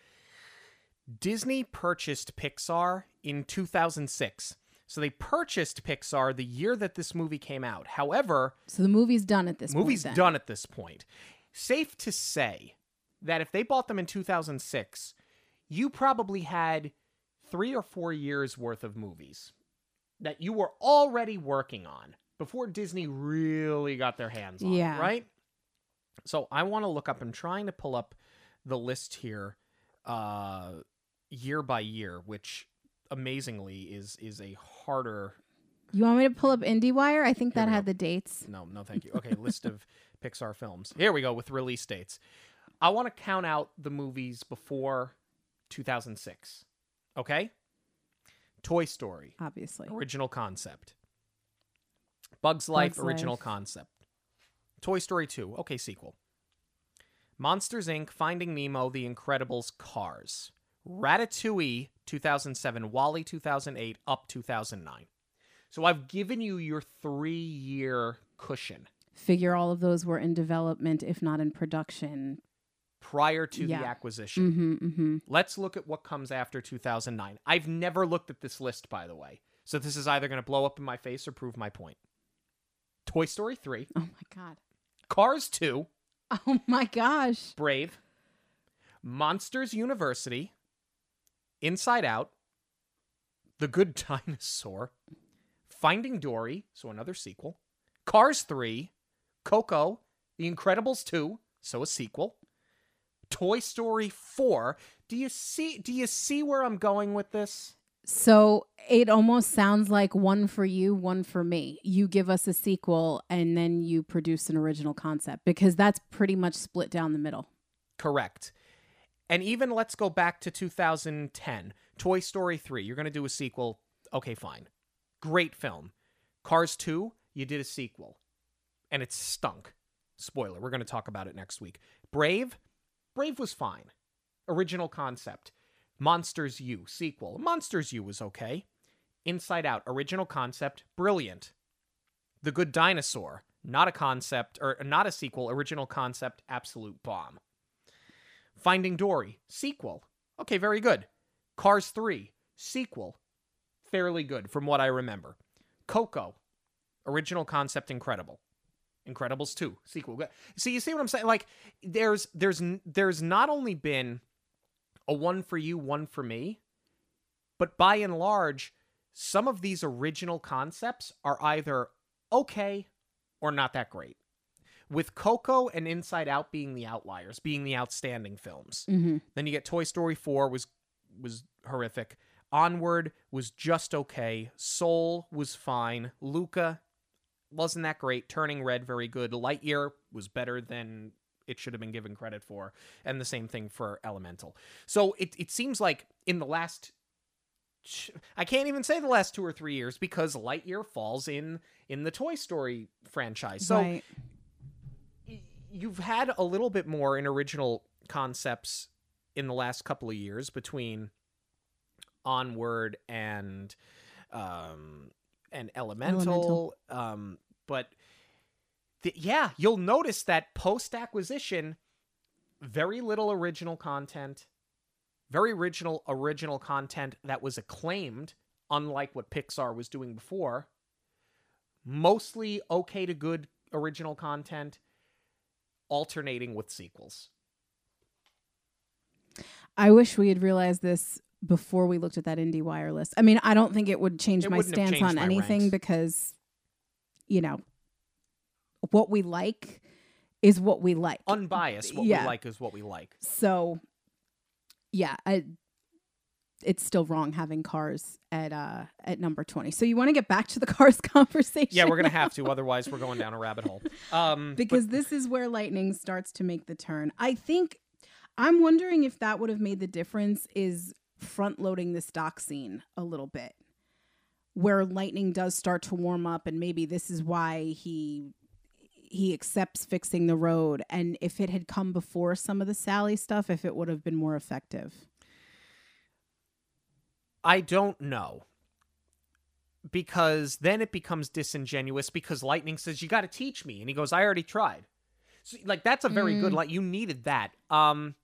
Disney purchased Pixar in 2006. So they purchased Pixar the year that this movie came out. However, So the movie's done at this movie's point. done at this point. Safe to say that if they bought them in 2006, you probably had three or four years worth of movies that you were already working on before Disney really got their hands on Yeah. right? So I want to look up. I'm trying to pull up the list here, uh, year by year, which amazingly is is a harder You want me to pull up IndieWire? I think Here that had go. the dates. no, no, thank you. Okay, list of Pixar films. Here we go with release dates. I want to count out the movies before 2006. Okay? Toy Story, Obviously. original concept. Bugs Life, Bugs original Life. concept. Toy Story 2, okay, sequel. Monsters Inc., Finding Nemo, The Incredibles, Cars. Ratatouille, 2007, WALL-E, 2008, Up, 2009. So I've given you your three year cushion Figure all of those were in development, if not in production. prior to Yeah. the acquisition. Mm-hmm, mm-hmm. Let's look at what comes after 2009. I've never looked at this list, by the way. So this is either going to blow up in my face or prove my point. Toy Story 3, Oh my god. Cars 2, Oh my gosh. Brave, Monsters University, Inside Out, The Good Dinosaur, Finding Dory, so another sequel, Cars 3, Coco, The Incredibles 2, so a sequel, Toy Story 4. Do you see do you see where I'm going with this? So it almost sounds like one for you, one for me. You give us a sequel and then you produce an original concept because that's pretty much split down the middle. Correct. And even let's go back to 2010. Toy Story 3, you're going to do a sequel. Okay, fine. Great film. Cars 2, you did a sequel. And it stunk. Spoiler, we're going to talk about it next week. Brave, Brave was fine. Original concept. Monsters U, sequel. Monsters U was okay. Inside Out, original concept, brilliant. The Good Dinosaur, not a concept, or not a sequel, original concept, absolute bomb. Finding Dory, sequel. Okay, very good. Cars 3, sequel. Fairly good from what I remember. Coco, original concept incredible. Incredibles 2, sequel. See, you see what I'm saying? Like there's there's there's not only been a one for you, one for me, but by and large, some of these original concepts are either okay or not that great. With Coco and Inside Out being the outliers, being the outstanding films. Mm-hmm. Then you get Toy Story 4 was was horrific. Onward was just okay. Soul was fine. Luca wasn't that great. Turning Red very good. Lightyear was better than it should have been given credit for. And the same thing for Elemental. So it it seems like in the last I can't even say the last 2 or 3 years because Lightyear falls in in the Toy Story franchise. So right. You've had a little bit more in original concepts in the last couple of years between onward and um and elemental, Elemental. um but th- yeah you'll notice that post acquisition very little original content very original original content that was acclaimed unlike what pixar was doing before mostly okay to good original content alternating with sequels. I wish we had realized this before we looked at that indie wire list. I mean, I don't think it would change It my stance changed on my anything ranks. because, you know, what we like is what we like. Unbiased, what Yeah. we like is what we like. so, yeah, I, it's still wrong having cars at uh at number 20. So you want to get back to the cars conversation? Yeah, we're gonna now? have to, otherwise we're going down a rabbit hole. Um, because this is where lightning starts to make the turn. I think I'm wondering if that would have made the difference is front loading the stock scene a little bit. where lightning does start to warm up and maybe this is why he he accepts fixing the road and if it had come before some of the Sally stuff if it would have been more effective. I don't know. Because then it becomes disingenuous because Lightning says, You got to teach me. And he goes, I already tried. So, like, that's a very good, like, you needed that. Um,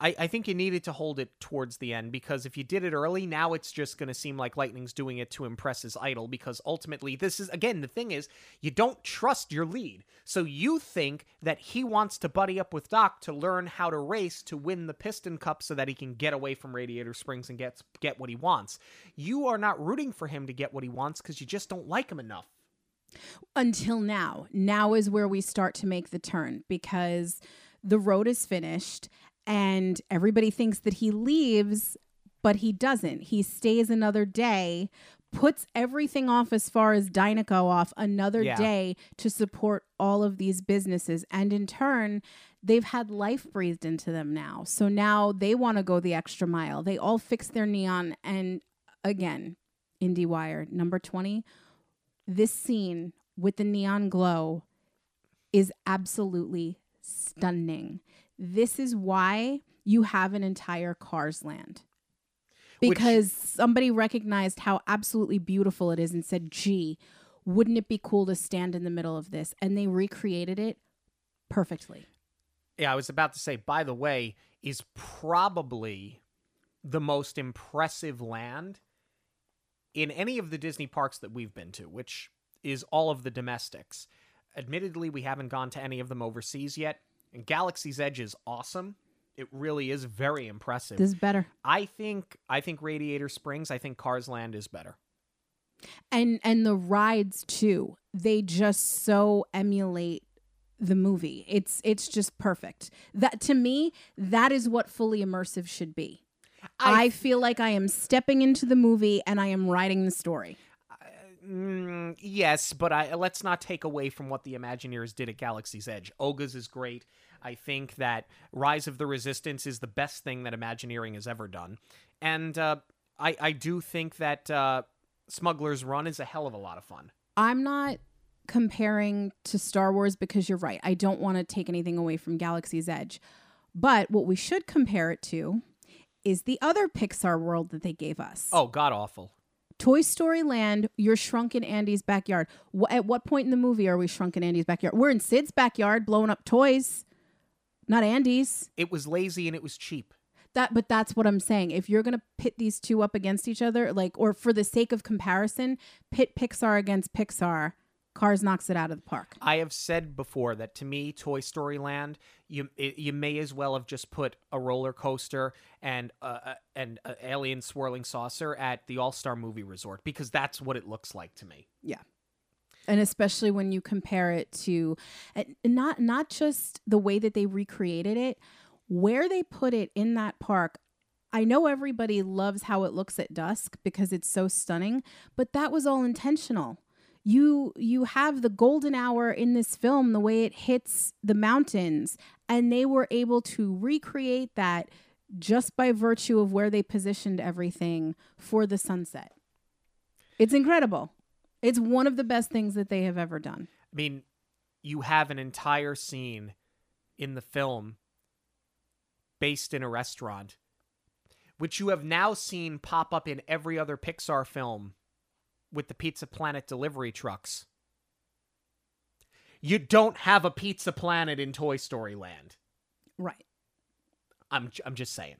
I, I think you needed to hold it towards the end because if you did it early, now it's just going to seem like Lightning's doing it to impress his idol because ultimately, this is, again, the thing is, you don't trust your lead. So you think that he wants to buddy up with Doc to learn how to race to win the Piston Cup so that he can get away from Radiator Springs and get, get what he wants. You are not rooting for him to get what he wants because you just don't like him enough. Until now. Now is where we start to make the turn because the road is finished and everybody thinks that he leaves, but he doesn't. He stays another day, puts everything off as far as Dinoco off another Yeah. day to support all of these businesses. And in turn, they've had life breathed into them now. So now they want to go the extra mile. They all fix their neon. And again, IndieWire, number 20, this scene with the neon glow is absolutely stunning. This is why you have an entire Cars land. Which- Because somebody recognized how absolutely beautiful it is and said, gee, wouldn't it be cool to stand in the middle of this? And they recreated it perfectly. Yeah, I was about to say, by the way, is probably the most impressive land in any of the Disney parks that we've been to, which is all of the domestics. Admittedly, we haven't gone to any of them overseas yet, and Galaxy's Edge is awesome. It really is very impressive. This is better. I think I think Radiator Springs, I think Cars Land is better. and and the rides too they just so emulate the movie it's it's just perfect that to me that is what fully immersive should be I, feel like i am stepping into the movie and i am writing the story Mm, yes, but I let's not take away from what the Imagineers did at Galaxy's Edge. Oga's is great. I think that Rise of the Resistance is the best thing that Imagineering has ever done, and uh, I I do think that uh, Smuggler's Run is a hell of a lot of fun. i'm not comparing to star wars because you're right i don't want to take anything away from galaxy's edge but what we should compare it to is the other pixar world that they gave us Oh, god awful. Toy Story Land, you're shrunk in Andy's backyard. Wh- at what point in the movie are we shrunk in Andy's backyard? We're in Sid's backyard blowing up toys, not Andy's. It was lazy and it was cheap. That, but that's what I'm saying. If you're gonna pit these two up against each other, like, or for the sake of comparison, pit Pixar against Pixar, Cars knocks it out of the park. I have said before that to me, Toy Story Land, you it, you may as well have just put a roller coaster and uh, uh, and uh, alien swirling saucer at the All Star Movie Resort because that's what it looks like to me. Yeah. And especially when you compare it to and not not just the way that they recreated it, where they put it in that park. I know everybody loves how it looks at dusk because it's so stunning, but that was all intentional. You you have the golden hour in this film the way it hits the mountains and they were able to recreate that just by virtue of where they positioned everything for the sunset. It's incredible. It's one of the best things that they have ever done. I mean, you have an entire scene in the film based in a restaurant, which you have now seen pop up in every other Pixar film with the Pizza Planet delivery trucks. You don't have a Pizza Planet in Toy Story Land. Right. I'm I'm just saying.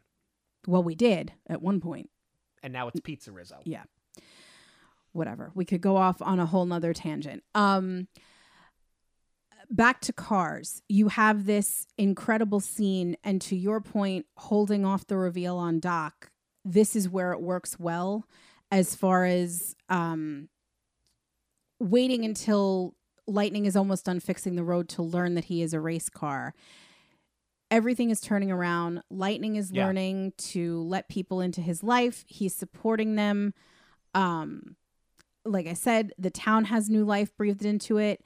Well, we did at one point. And now it's PizzeRizzo. Yeah. Whatever. We could go off on a whole nother tangent. Um back to cars. You have this incredible scene, and to your point, holding off the reveal on Doc, this is where it works well as far as um waiting until Lightning is almost done fixing the road to learn that he is a race car. Everything is turning around. Lightning is Yeah. learning to let people into his life. He's supporting them. Um, like I said, the town has new life breathed into it,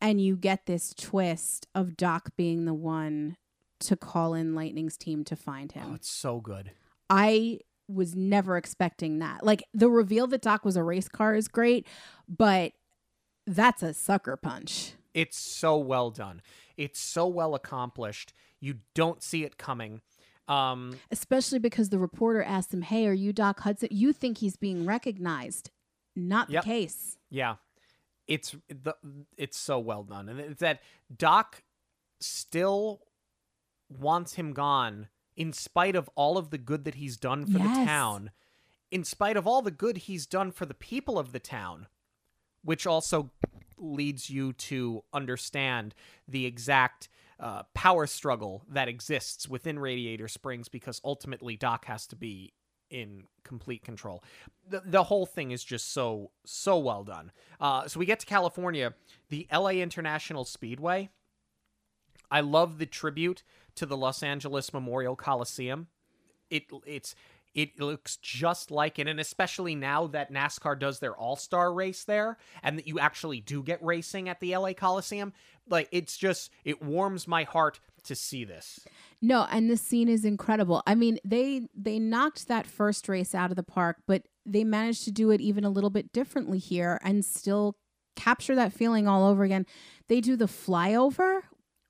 and you get this twist of Doc being the one to call in Lightning's team to find him. Oh, it's so good. I was never expecting that. Like the reveal that Doc was a race car is great, but that's a sucker punch. It's so well done. It's so well accomplished. You don't see it coming. Um, Especially because the reporter asked him, Hey, are you Doc Hudson? You think he's being recognized. Not Yep. the case. yeah, it's the it's so well done, and it's that Doc still wants him gone in spite of all of the good that he's done for the town, in spite of all the good he's done for the people of the town, which also leads you to understand the exact uh, power struggle that exists within Radiator Springs because ultimately Doc has to be in complete control. The, the whole thing is just so, so well done. Uh, so we get to California, the LA International Speedway. I love the tribute to the Los Angeles Memorial Coliseum. It it's it looks just like it, and especially now that NASCAR does their All Star race there, and that you actually do get racing at the LA Coliseum. Like it's just it warms my heart to see this. No, and the scene is incredible. I mean, they they knocked that first race out of the park, but they managed to do it even a little bit differently here and still capture that feeling all over again. They do the flyover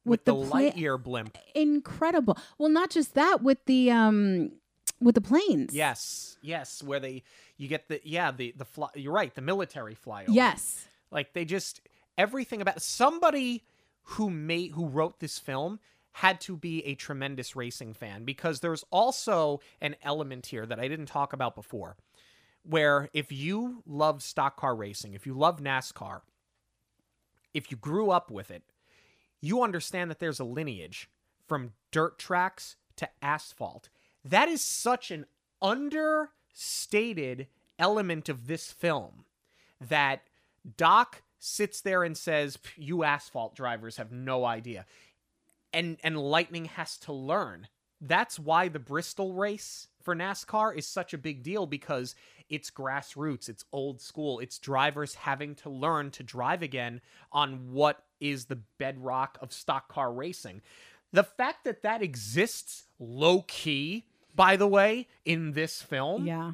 with, With, the, pla- Lightyear blimp, incredible. Well, not just that with the um with the planes. yes, yes, where they you get the yeah the the fly. You're right, the military flyover. Yes. Like they just everything about somebody who made who wrote this film had to be a tremendous racing fan because there's also an element here that I didn't talk about before where if you love stock car racing, if you love NASCAR, if you grew up with it, you understand that there's a lineage from dirt tracks to asphalt. That is such an understated element of this film that Doc sits there and says, "You asphalt drivers have no idea," and and Lightning has to learn. That's why the Bristol race for NASCAR is such a big deal because it's grassroots, it's old school, it's drivers having to learn to drive again on what is the bedrock of stock car racing. The fact that that exists low key, by the way, in this film Yeah.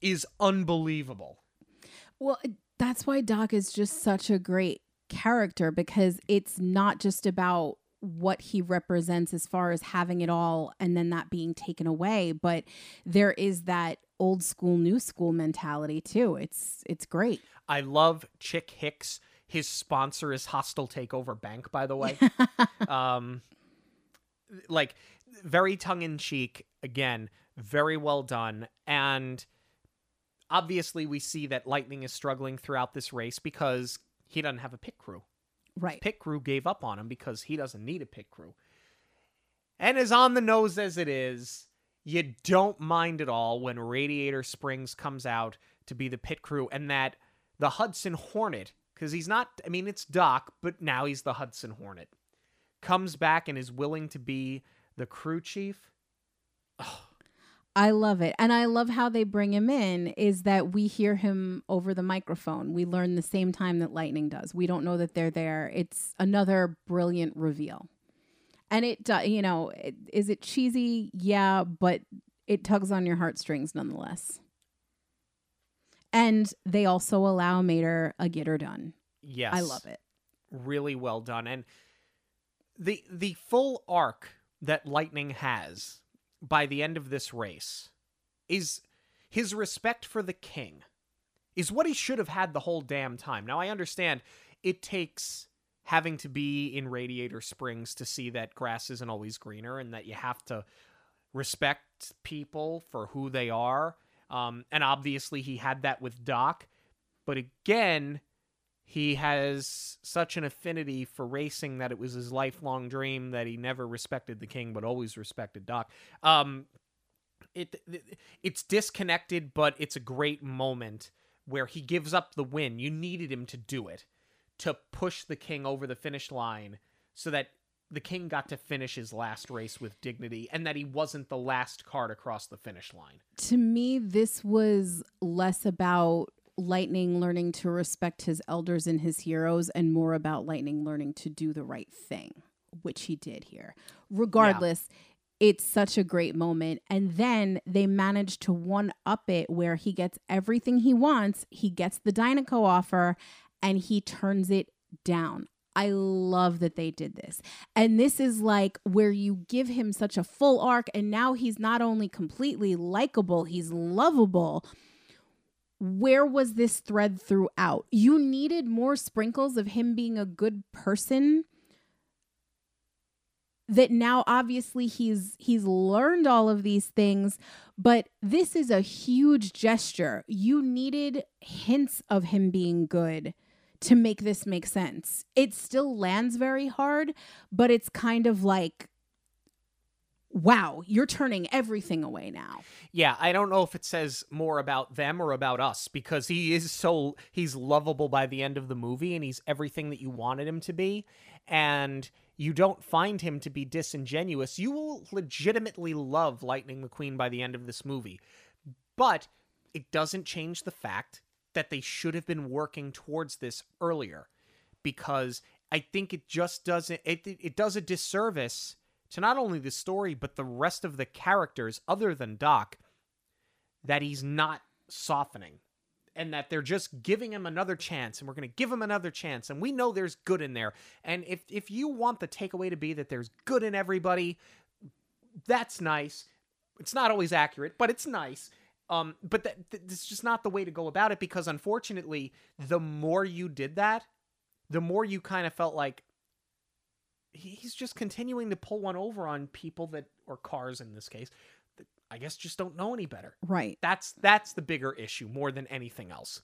is unbelievable. Well, that's why Doc is just such a great character because it's not just about what he represents as far as having it all and then that being taken away, but there is that old school new school mentality too. It's it's great. I love Chick Hicks. His sponsor is Hostile Takeover Bank, by the way. um, like very tongue in cheek. Again, very well done. And obviously, we see that Lightning is struggling throughout this race because he doesn't have a pit crew. Right. Pit crew gave up on him because he doesn't need a pit crew. And as on the nose as it is, you don't mind at all when Radiator Springs comes out to be the pit crew and that the Hudson Hornet, because he's not, I mean, it's Doc, but now he's the Hudson Hornet, comes back and is willing to be the crew chief. I love it. And I love how they bring him in is that we hear him over the microphone. We learn the same time that Lightning does. We don't know that they're there. It's another brilliant reveal. And it you know, it, is it cheesy? Yeah, but it tugs on your heartstrings nonetheless. And they also allow Mater a get her done. Yes. I love it. really well done and the the full arc that lightning has by the end of this race is his respect for the king is what he should have had the whole damn time now i understand it takes having to be in radiator springs to see that grass isn't always greener and that you have to respect people for who they are. Um, and obviously he had that with doc. But again he has such an affinity for racing that it was his lifelong dream that he never respected the king but always respected doc. Um it, it it's disconnected but it's a great moment where he gives up the win. You needed him to do it to push the king over the finish line so that the king got to finish his last race with dignity and that he wasn't the last car to cross the finish line To me, this was less about Lightning learning to respect his elders and his heroes and more about Lightning learning to do the right thing, which he did here. Regardless, it's such a great moment. And then they manage to one up it where he gets everything he wants. He gets the Dinoco offer and he turns it down. I love that they did this. And this is like where you give him such a full arc, and now he's not only completely likable, he's lovable. Where was this thread throughout? You needed more sprinkles of him being a good person that now obviously he's he's learned all of these things but this is a huge gesture you needed hints of him being good to make this make sense it still lands very hard but it's kind of like wow you're turning everything away now Yeah, I don't know if it says more about them or about us because he is so he's lovable by the end of the movie and he's everything that you wanted him to be and you don't find him to be disingenuous. You will legitimately love Lightning McQueen by the end of this movie. But it doesn't change the fact that they should have been working towards this earlier because I think it just doesn't it it does a disservice to not only the story but the rest of the characters other than Doc that he's not softening and that they're just giving him another chance and we're going to give him another chance and we know there's good in there. And if if you want the takeaway to be that there's good in everybody that's nice. It's not always accurate but it's nice um but that th- this is just not the way to go about it because unfortunately the more you did that the more you kind of felt like he's just continuing to pull one over on people that or cars in this case that I guess just don't know any better. right That's that's the bigger issue more than anything else.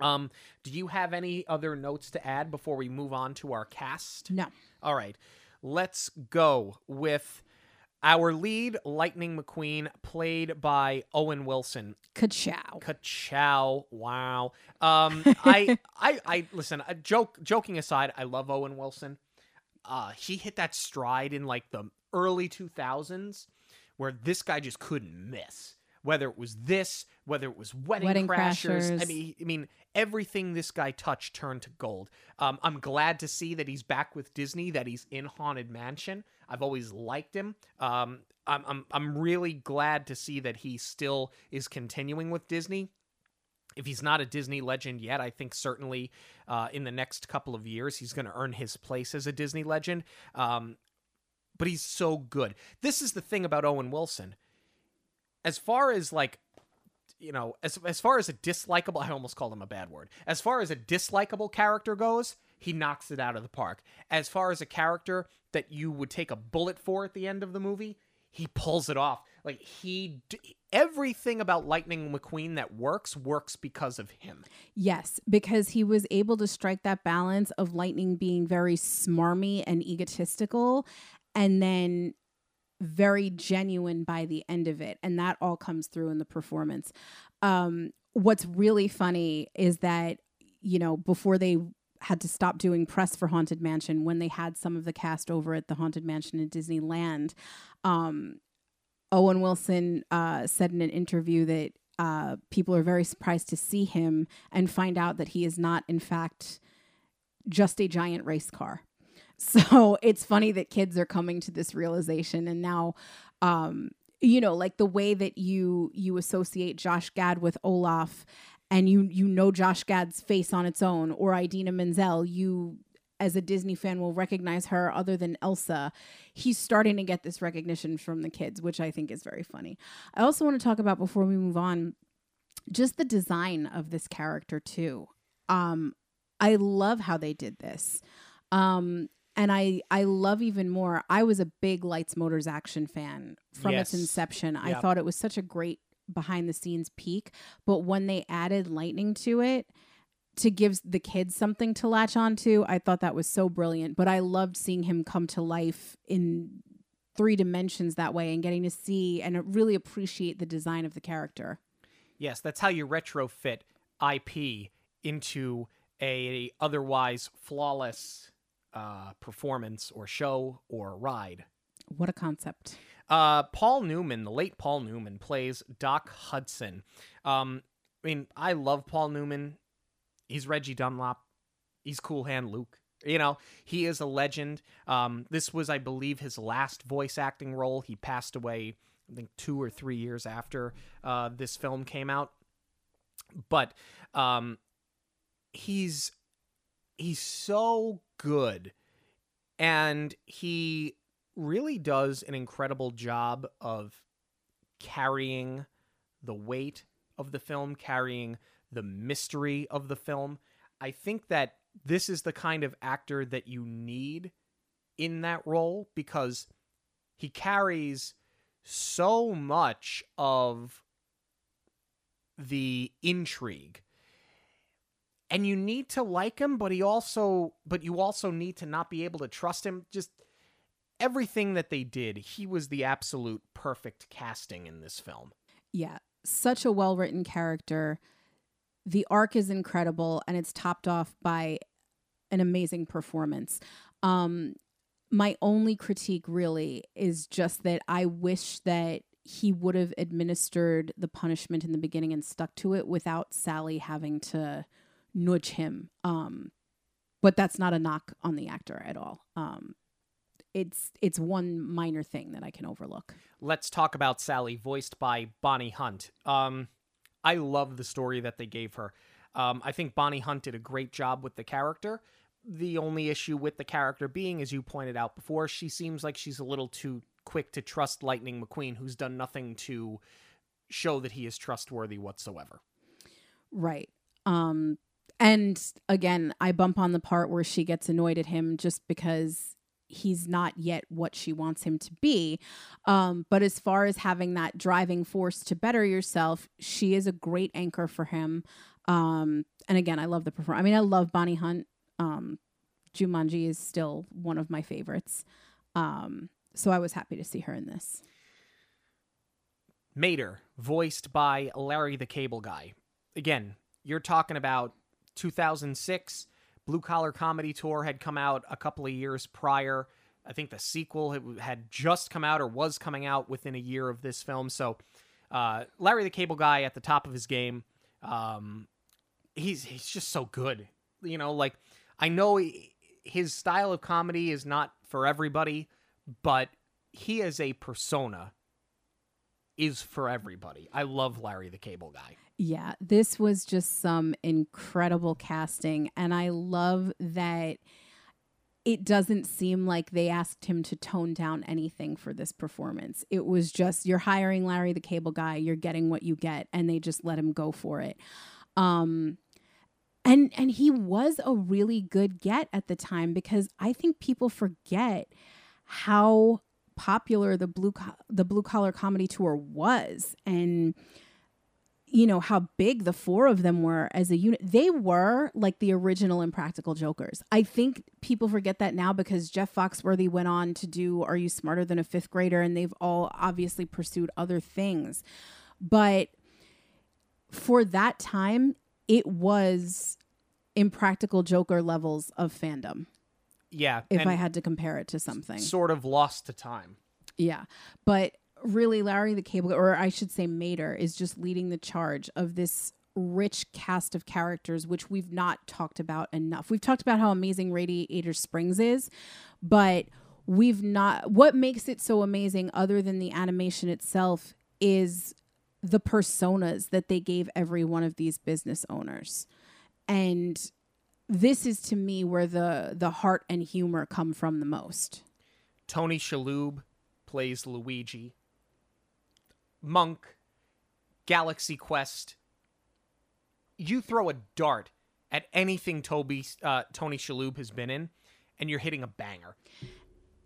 Um, do you have any other notes to add before we move on to our cast? no All right, let's go with our lead, Lightning McQueen, played by Owen Wilson. ka-chow Ka-chow! Wow. Um, I, I, I listen. A joke, joking aside, I love Owen Wilson. Uh, he hit that stride in like the early two thousands, where this guy just couldn't miss. Whether it was this, whether it was Wedding, Wedding Crashers, I mean, I mean, everything this guy touched turned to gold. Um, I'm glad to see that he's back with Disney, that he's in Haunted Mansion. I've always liked him. Um, I'm, I'm, I'm really glad to see that he still is continuing with Disney. If he's not a Disney legend yet, I think certainly uh, in the next couple of years he's going to earn his place as a Disney legend. Um, but he's so good. This is the thing about Owen Wilson. As far as like you know, as as far as a dislikable, I almost called him a bad word. As far as a dislikable character goes, he knocks it out of the park. As far as a character that you would take a bullet for at the end of the movie, he pulls it off. Like he, everything about Lightning McQueen that works works because of him. Yes, because he was able to strike that balance of Lightning being very smarmy and egotistical and then very genuine by the end of it. And that all comes through in the performance. Um, what's really funny is that, you know, before they had to stop doing press for Haunted Mansion, when they had some of the cast over at the Haunted Mansion in Disneyland, um, Owen Wilson uh, said in an interview that uh, people are very surprised to see him and find out that he is not, in fact, just a giant race car. So it's funny that kids are coming to this realization, and now, um, you know, like the way that you you associate Josh Gad with Olaf, and you you know Josh Gad's face on its own, or Idina Menzel, you as a Disney fan will recognize her other than Elsa. He's starting to get this recognition from the kids, which I think is very funny. I also want to talk about before we move on just the design of this character too. Um I love how they did this. Um and I I love even more. I was a big Lights Motors action fan from Yes. its inception. I thought it was such a great behind the scenes peek, but when they added lightning to it, to give the kids something to latch onto. I thought that was so brilliant. But I loved seeing him come to life in three dimensions that way and getting to see and really appreciate the design of the character. Yes, that's how you retrofit IP into a otherwise flawless uh, performance or show or ride. What a concept. Uh, Paul Newman, the late Paul Newman, plays Doc Hudson. Um, I mean, I love Paul Newman. He's Reggie Dunlop. He's Cool Hand Luke. You know, he is a legend. Um, this was, I believe, his last voice acting role. He passed away, I think, two or three years after uh, this film came out. But um, he's he's so good, and he really does an incredible job of carrying the weight of the film, carrying the mystery of the film. I think that this is the kind of actor that you need in that role because he carries so much of the intrigue and you need to like him but he also but you also need to not be able to trust him just everything that they did he was the absolute perfect casting in this film Yeah, such a well written character. The arc is incredible and it's topped off by an amazing performance. Um, my only critique really is just that I wish that he would have administered the punishment in the beginning and stuck to it without Sally having to nudge him. Um, but that's not a knock on the actor at all. Um, it's it's one minor thing that I can overlook. let's talk about Sally, voiced by Bonnie Hunt. Um, I love the story that they gave her. Um, I think Bonnie Hunt did a great job with the character. The only issue with the character being, as you pointed out before, she seems like she's a little too quick to trust Lightning McQueen, who's done nothing to show that he is trustworthy whatsoever. Right. Um and again, I bump on the part where she gets annoyed at him just because he's not yet what she wants him to be. Um but as far as having that driving force to better yourself, she is a great anchor for him. Um and again, I love the perform. I mean, I love Bonnie Hunt. Um Jumanji is still one of my favorites. Um so I was happy to see her in this. Mater, voiced by Larry the Cable Guy. Again, you're talking about 2006. Blue Collar Comedy Tour had come out a couple of years prior. I think the sequel had- just come out or was coming out within a year of this film. So, uh, Larry the Cable Guy at the top of his game. Um, he's he's just so good. You know, like I know his style of comedy is not for everybody, but he as a persona is for everybody. I love Larry the Cable Guy. Yeah, this was just some incredible casting. And I love that it doesn't seem like they asked him to tone down anything for this performance. It was just, you're hiring Larry the Cable Guy, you're getting what you get, and they just let him go for it. Um, and and he was a really good get at the time because I think people forget how popular the blue co- the blue collar comedy tour was and you know how big the four of them were as a unit. They were like the original impractical jokers. I think people forget that now because jeff foxworthy went on to do are you smarter than a fifth grader? And they've all obviously pursued other things. But for that time it was impractical joker levels of fandom. Yeah, if i had to compare it to something. sort of lost to time. yeah. But really, Larry the Cable, or I should say Mater, is just leading the charge of this rich cast of characters, which we've not talked about enough. We've talked about how amazing Radiator Springs is, but we've not, what makes it so amazing, other than the animation itself, is the personas that they gave every one of these business owners. And this is to me where the the heart and humor come from the most. Tony Shalhoub plays Luigi. Monk, Galaxy Quest. You throw a dart at anything Toby uh, Tony Shalhoub has been in, and you're hitting a banger.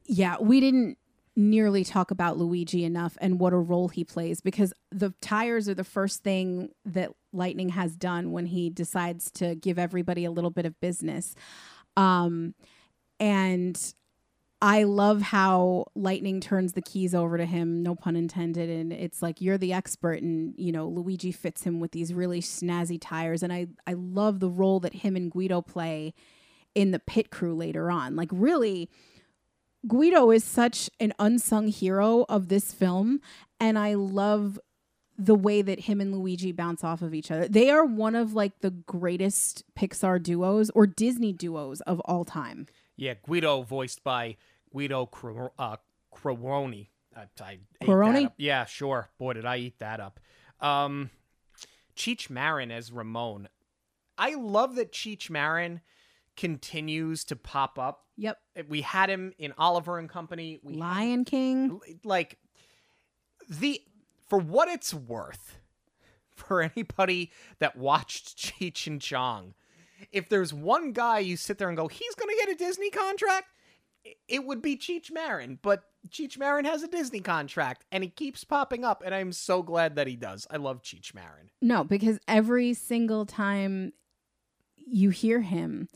yeah, we didn't nearly talk about Luigi enough and what a role he plays because the tires are the first thing that Lightning has done when he decides to give everybody a little bit of business. Um, and I love how Lightning turns the keys over to him, no pun intended. And it's like, you're the expert. And, you know, Luigi fits him with these really snazzy tires. And I, I love the role that him and Guido play in the pit crew later on. Like, really, Guido is such an unsung hero of this film, and I love the way that him and Luigi bounce off of each other. They are one of like the greatest Pixar duos or Disney duos of all time. Yeah, Guido voiced by Guido Cro- uh, Quaroni. I, I ate that Quaroni? up. Yeah, sure. Boy, did I eat that up. Um, Cheech Marin as Ramon. I love that Cheech Marin continues to pop up. Yep. We had him in Oliver and Company. We Lion King. like the for what it's worth for anybody that watched Cheech and Chong, if there's one guy you sit there and go, he's gonna get a Disney contract, it would be Cheech Marin. But Cheech Marin has a Disney contract and he keeps popping up, and I'm so glad that he does. I love Cheech Marin. No, because every single time you hear him,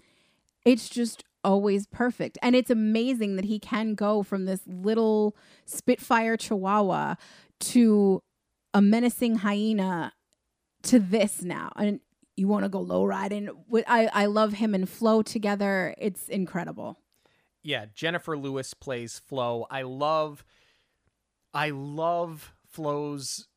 it's just always perfect. And it's amazing that he can go from this little Spitfire Chihuahua to a menacing hyena to this now. And you want to go low riding? With- I, I love him and Flo together. It's incredible. yeah, Jennifer Lewis plays Flo. I love, I love Flo's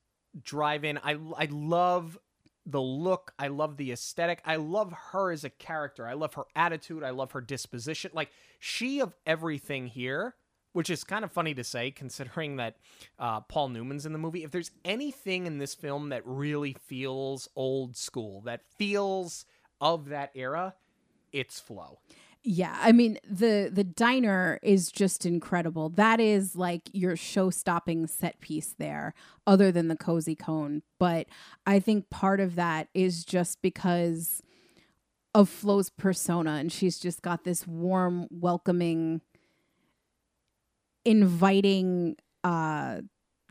drive-in. I I love the look. I love the aesthetic. I love her as a character. I love her attitude. I love her disposition. Like she of everything here, which is kind of funny to say considering that uh, Paul Newman's in the movie. If there's anything in this film that really feels old school, that feels of that era, it's Flo. Yeah, I mean the the diner is just incredible. That is like your show-stopping set piece there, other than the cozy cone. But I think part of that is just because of Flo's persona, and she's just got this warm, welcoming, inviting uh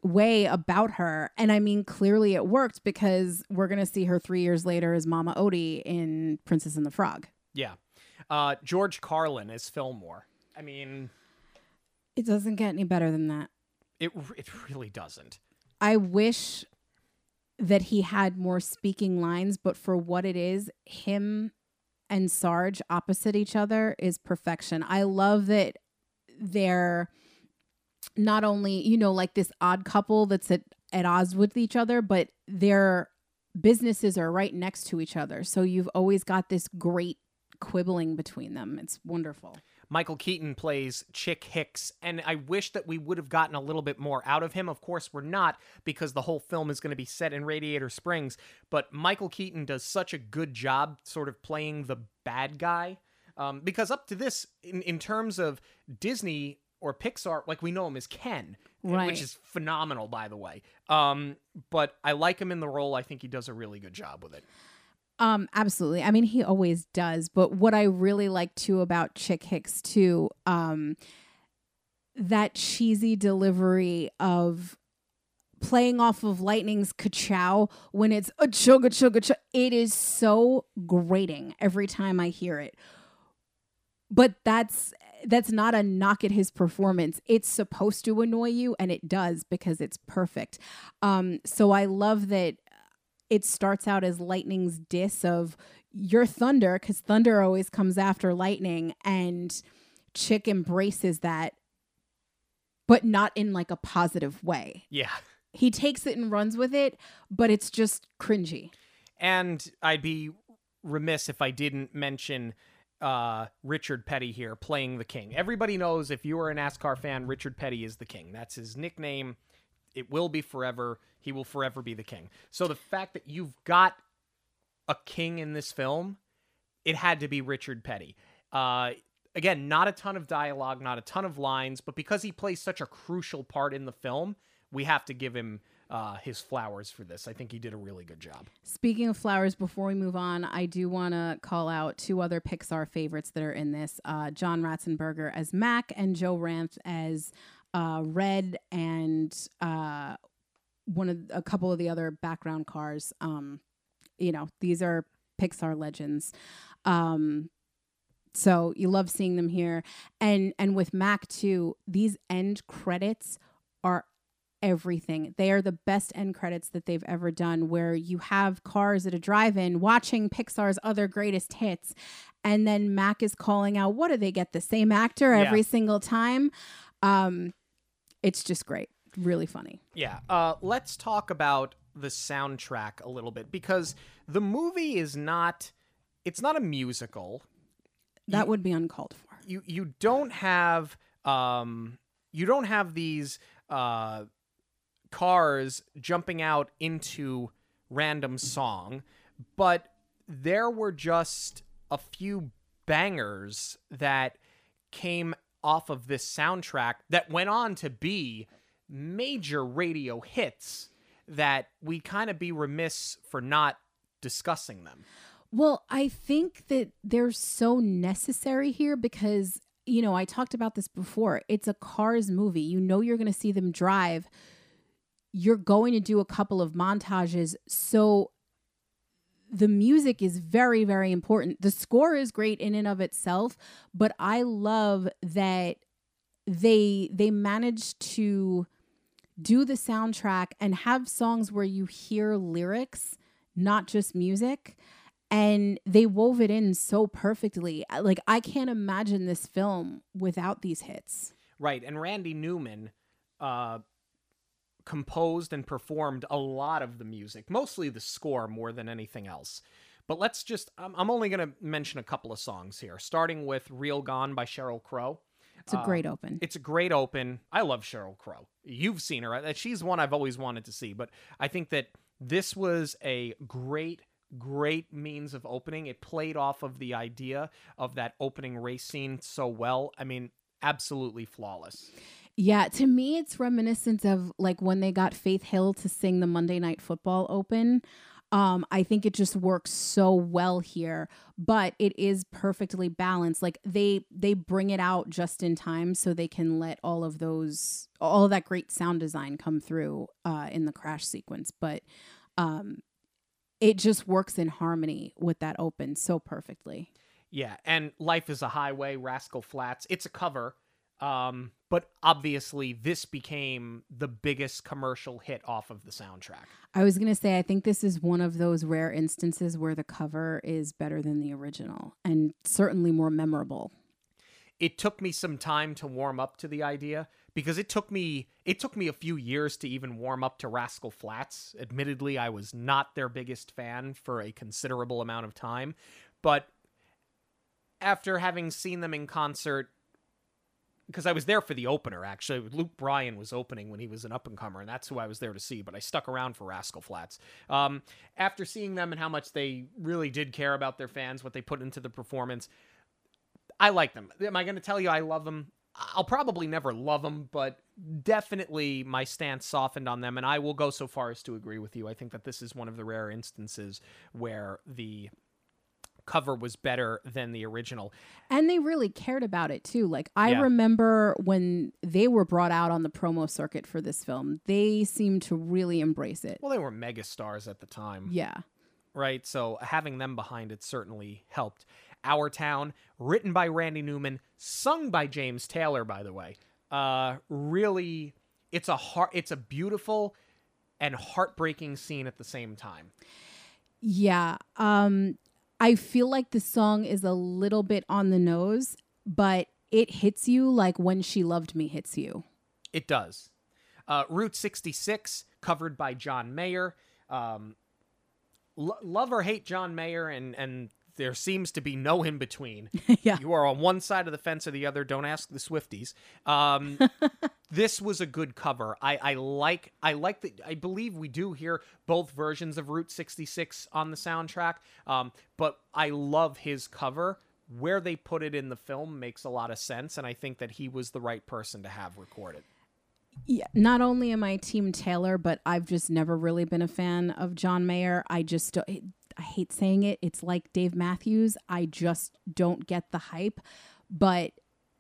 way about her. And I mean, clearly it worked because we're gonna see her three years later as Mama Odie in Princess and the Frog. Yeah. Uh, George Carlin is Fillmore. I mean, It doesn't get any better than that. it it really doesn't. I wish that he had more speaking lines, but for what it is, him and Sarge opposite each other is perfection. I love that they're not only, you know, like this odd couple that's at, at odds with each other, but their businesses are right next to each other. So you've always got this great quibbling between them. It's wonderful. Michael Keaton plays Chick Hicks, and I wish that we would have gotten a little bit more out of him. Of course, we're not because the whole film is going to be set in Radiator Springs. But Michael Keaton does such a good job, sort of playing the bad guy. Um, because up to this, in, in terms of Disney or Pixar, like we know him as Ken, Right. which is phenomenal, by the way. Um, but I like him in the role. I think he does a really good job with it. Um, absolutely. I mean, he always does. But what I really like too about Chick Hicks too, um, that cheesy delivery of playing off of Lightning's ka-chow when it's a chug a chug a chug. It is so grating every time I hear it. But that's that's not a knock at his performance. It's supposed to annoy you, and it does because it's perfect. Um, so I love that it starts out as lightning's diss of your thunder because thunder always comes after lightning and chick embraces that but not in like a positive way Yeah. he takes it and runs with it but it's just cringy And I'd be remiss if I didn't mention uh, Richard Petty here playing the king. Everybody knows if you are a NASCAR fan, Richard Petty is the king. That's his nickname. It will be forever. He will forever be the king. So the fact that you've got a king in this film, it had to be Richard Petty. Uh, again, not a ton of dialogue, not a ton of lines, but because he plays such a crucial part in the film, we have to give him uh, his flowers for this. I think he did a really good job. speaking of flowers before we move on i do want to call out two other pixar favorites that are in this uh, john ratzenberger as mac and joe ranft as uh, red and uh, one of a couple of the other background cars um, you know these are pixar legends um, so you love seeing them here and and with mac too these end credits are everything they are the best end credits that they've ever done where you have cars at a drive-in watching pixar's other greatest hits and then mac is calling out what do they get the same actor Yeah. every single time um it's just great really funny Yeah. Uh, let's talk about the soundtrack a little bit because the movie is not it's not a musical. That would be uncalled for. You you don't have um you don't have these uh cars jumping out into random song, but there were just a few bangers that came off of this soundtrack that went on to be major radio hits that we kind of be remiss for not discussing them. Well, I think that they're so necessary here because, you know, I talked about this before. It's a Cars movie. You know, you're going to see them drive. You're going to do a couple of montages. So the music is very, very important. The score is great in and of itself, but I love that they they managed to do the soundtrack and have songs where you hear lyrics, not just music and they wove it in so perfectly. Like I can't imagine this film without these hits. Right, and Randy Newman uh, composed and performed a lot of the music, mostly the score more than anything else. But let's just, I'm, I'm only going to mention a couple of songs here, starting with Real Gone by Sheryl Crow. It's a um, great open. It's a great open. I love Sheryl Crow. You've seen her. Uh, she's one I've always wanted to see, but I think that this was a great great means of opening. It played off of the idea of that opening race scene so well. I mean, absolutely flawless. Yeah, to me, it's reminiscent of like when they got Faith Hill to sing the Monday Night Football Open. Um, I think it just works so well here, but it is perfectly balanced. Like they they bring it out just in time so they can let all of those all of that great sound design come through uh, in the crash sequence. But um, it just works in harmony with that open so perfectly. Yeah, and Life is a Highway, Rascal Flatts. it's a cover. Um, but obviously this became the biggest commercial hit off of the soundtrack. I was going to say I think this is one of those rare instances where the cover is better than the original and certainly more memorable. It took me some time to warm up to the idea because it took me it took me a few years to even warm up to Rascal Flatts. Admittedly, I was not their biggest fan for a considerable amount of time, but after having seen them in concert because I was there for the opener actually. Luke Bryan was opening when he was an up and comer, and that's who I was there to see. But I stuck around for Rascal Flatts. Um, after seeing them and how much they really did care about their fans, what they put into the performance, I like them. Am I going to tell you I love them? I'll probably never love them, but definitely my stance softened on them, and I will go so far as to agree with you. I think that this is one of the rare instances where the cover was better than the original. And they really cared about it too. Like I yeah. remember when they were brought out on the promo circuit for this film, they seemed to really embrace it. Well, they were mega stars at the time. Yeah. Right? So having them behind it certainly helped. Our Town, written by Randy Newman, sung by James Taylor, by the way. Uh, really, it's a heart, it's a beautiful and heartbreaking scene at the same time. Yeah. Um, I feel like the song is a little bit on the nose, but it hits you like when she loved me hits you. It does. Uh, Route 66, covered by John Mayer. Um, lo- love or hate John Mayer, and and there seems to be no in between. yeah. You are on one side of the fence or the other. Don't ask the Swifties. Um, this was a good cover. I, I like I like the I believe we do hear both versions of Route 66 on the soundtrack. Um, but I love his cover. Where they put it in the film makes a lot of sense, and I think that he was the right person to have recorded. Yeah, not only am I Team Taylor, but I've just never really been a fan of John Mayer. I just I hate saying it. It's like Dave Matthews. I just don't get the hype, but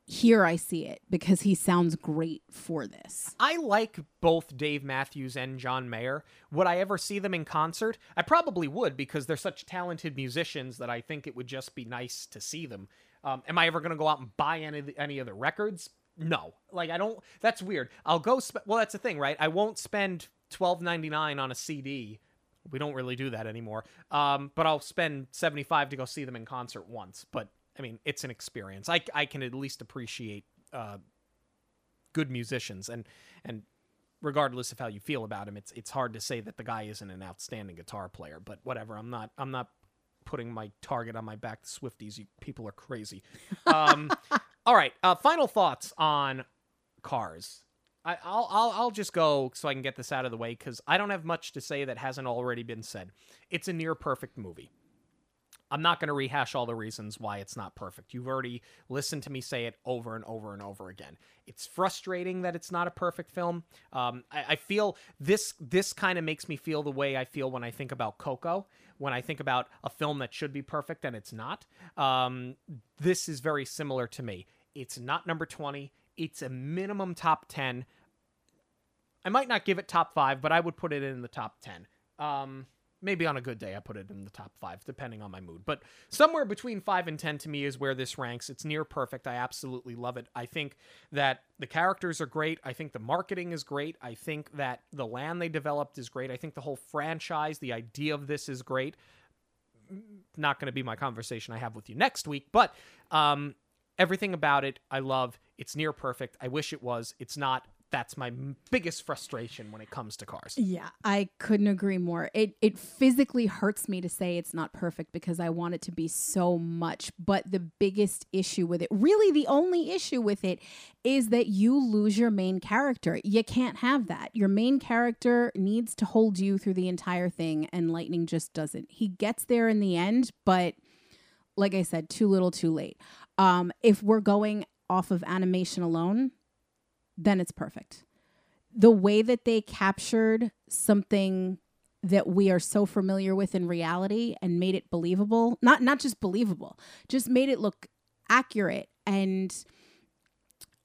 here I see it because he sounds great for this. I like both Dave Matthews and John Mayer. Would I ever see them in concert? I probably would because they're such talented musicians that I think it would just be nice to see them. Um, am I ever going to go out and buy any any of the records? No. Like I don't. That's weird. I'll go. Well, that's the thing, right? I won't spend twelve ninety nine on a CD we don't really do that anymore. Um, but I'll spend 75 to go see them in concert once. But I mean, it's an experience. I, I can at least appreciate uh, good musicians and and regardless of how you feel about him, it's it's hard to say that the guy isn't an outstanding guitar player. But whatever, I'm not I'm not putting my target on my back. The Swifties, you people are crazy. Um, all right, uh, final thoughts on Cars. I, I'll I'll I'll just go so I can get this out of the way because I don't have much to say that hasn't already been said. It's a near perfect movie. I'm not going to rehash all the reasons why it's not perfect. You've already listened to me say it over and over and over again. It's frustrating that it's not a perfect film. Um, I, I feel this this kind of makes me feel the way I feel when I think about Coco. When I think about a film that should be perfect and it's not. Um, this is very similar to me. It's not number 20. It's a minimum top 10. I might not give it top five, but I would put it in the top 10. Um, maybe on a good day, I put it in the top five, depending on my mood. But somewhere between five and 10 to me is where this ranks. It's near perfect. I absolutely love it. I think that the characters are great. I think the marketing is great. I think that the land they developed is great. I think the whole franchise, the idea of this is great. Not going to be my conversation I have with you next week, but um, everything about it, I love. It's near perfect. I wish it was. It's not. That's my biggest frustration when it comes to cars. Yeah, I couldn't agree more. It it physically hurts me to say it's not perfect because I want it to be so much, but the biggest issue with it, really the only issue with it is that you lose your main character. You can't have that. Your main character needs to hold you through the entire thing and Lightning just doesn't. He gets there in the end, but like I said, too little, too late. Um, if we're going off of animation alone, then it's perfect. The way that they captured something that we are so familiar with in reality and made it believable, not not just believable, just made it look accurate and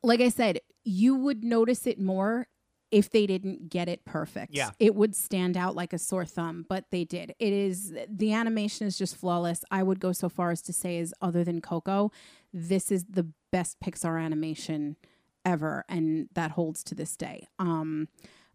like I said, you would notice it more if they didn't get it perfect. Yeah. It would stand out like a sore thumb, but they did. It is the animation is just flawless. I would go so far as to say is other than Coco, this is the best Pixar animation ever and that holds to this day. Um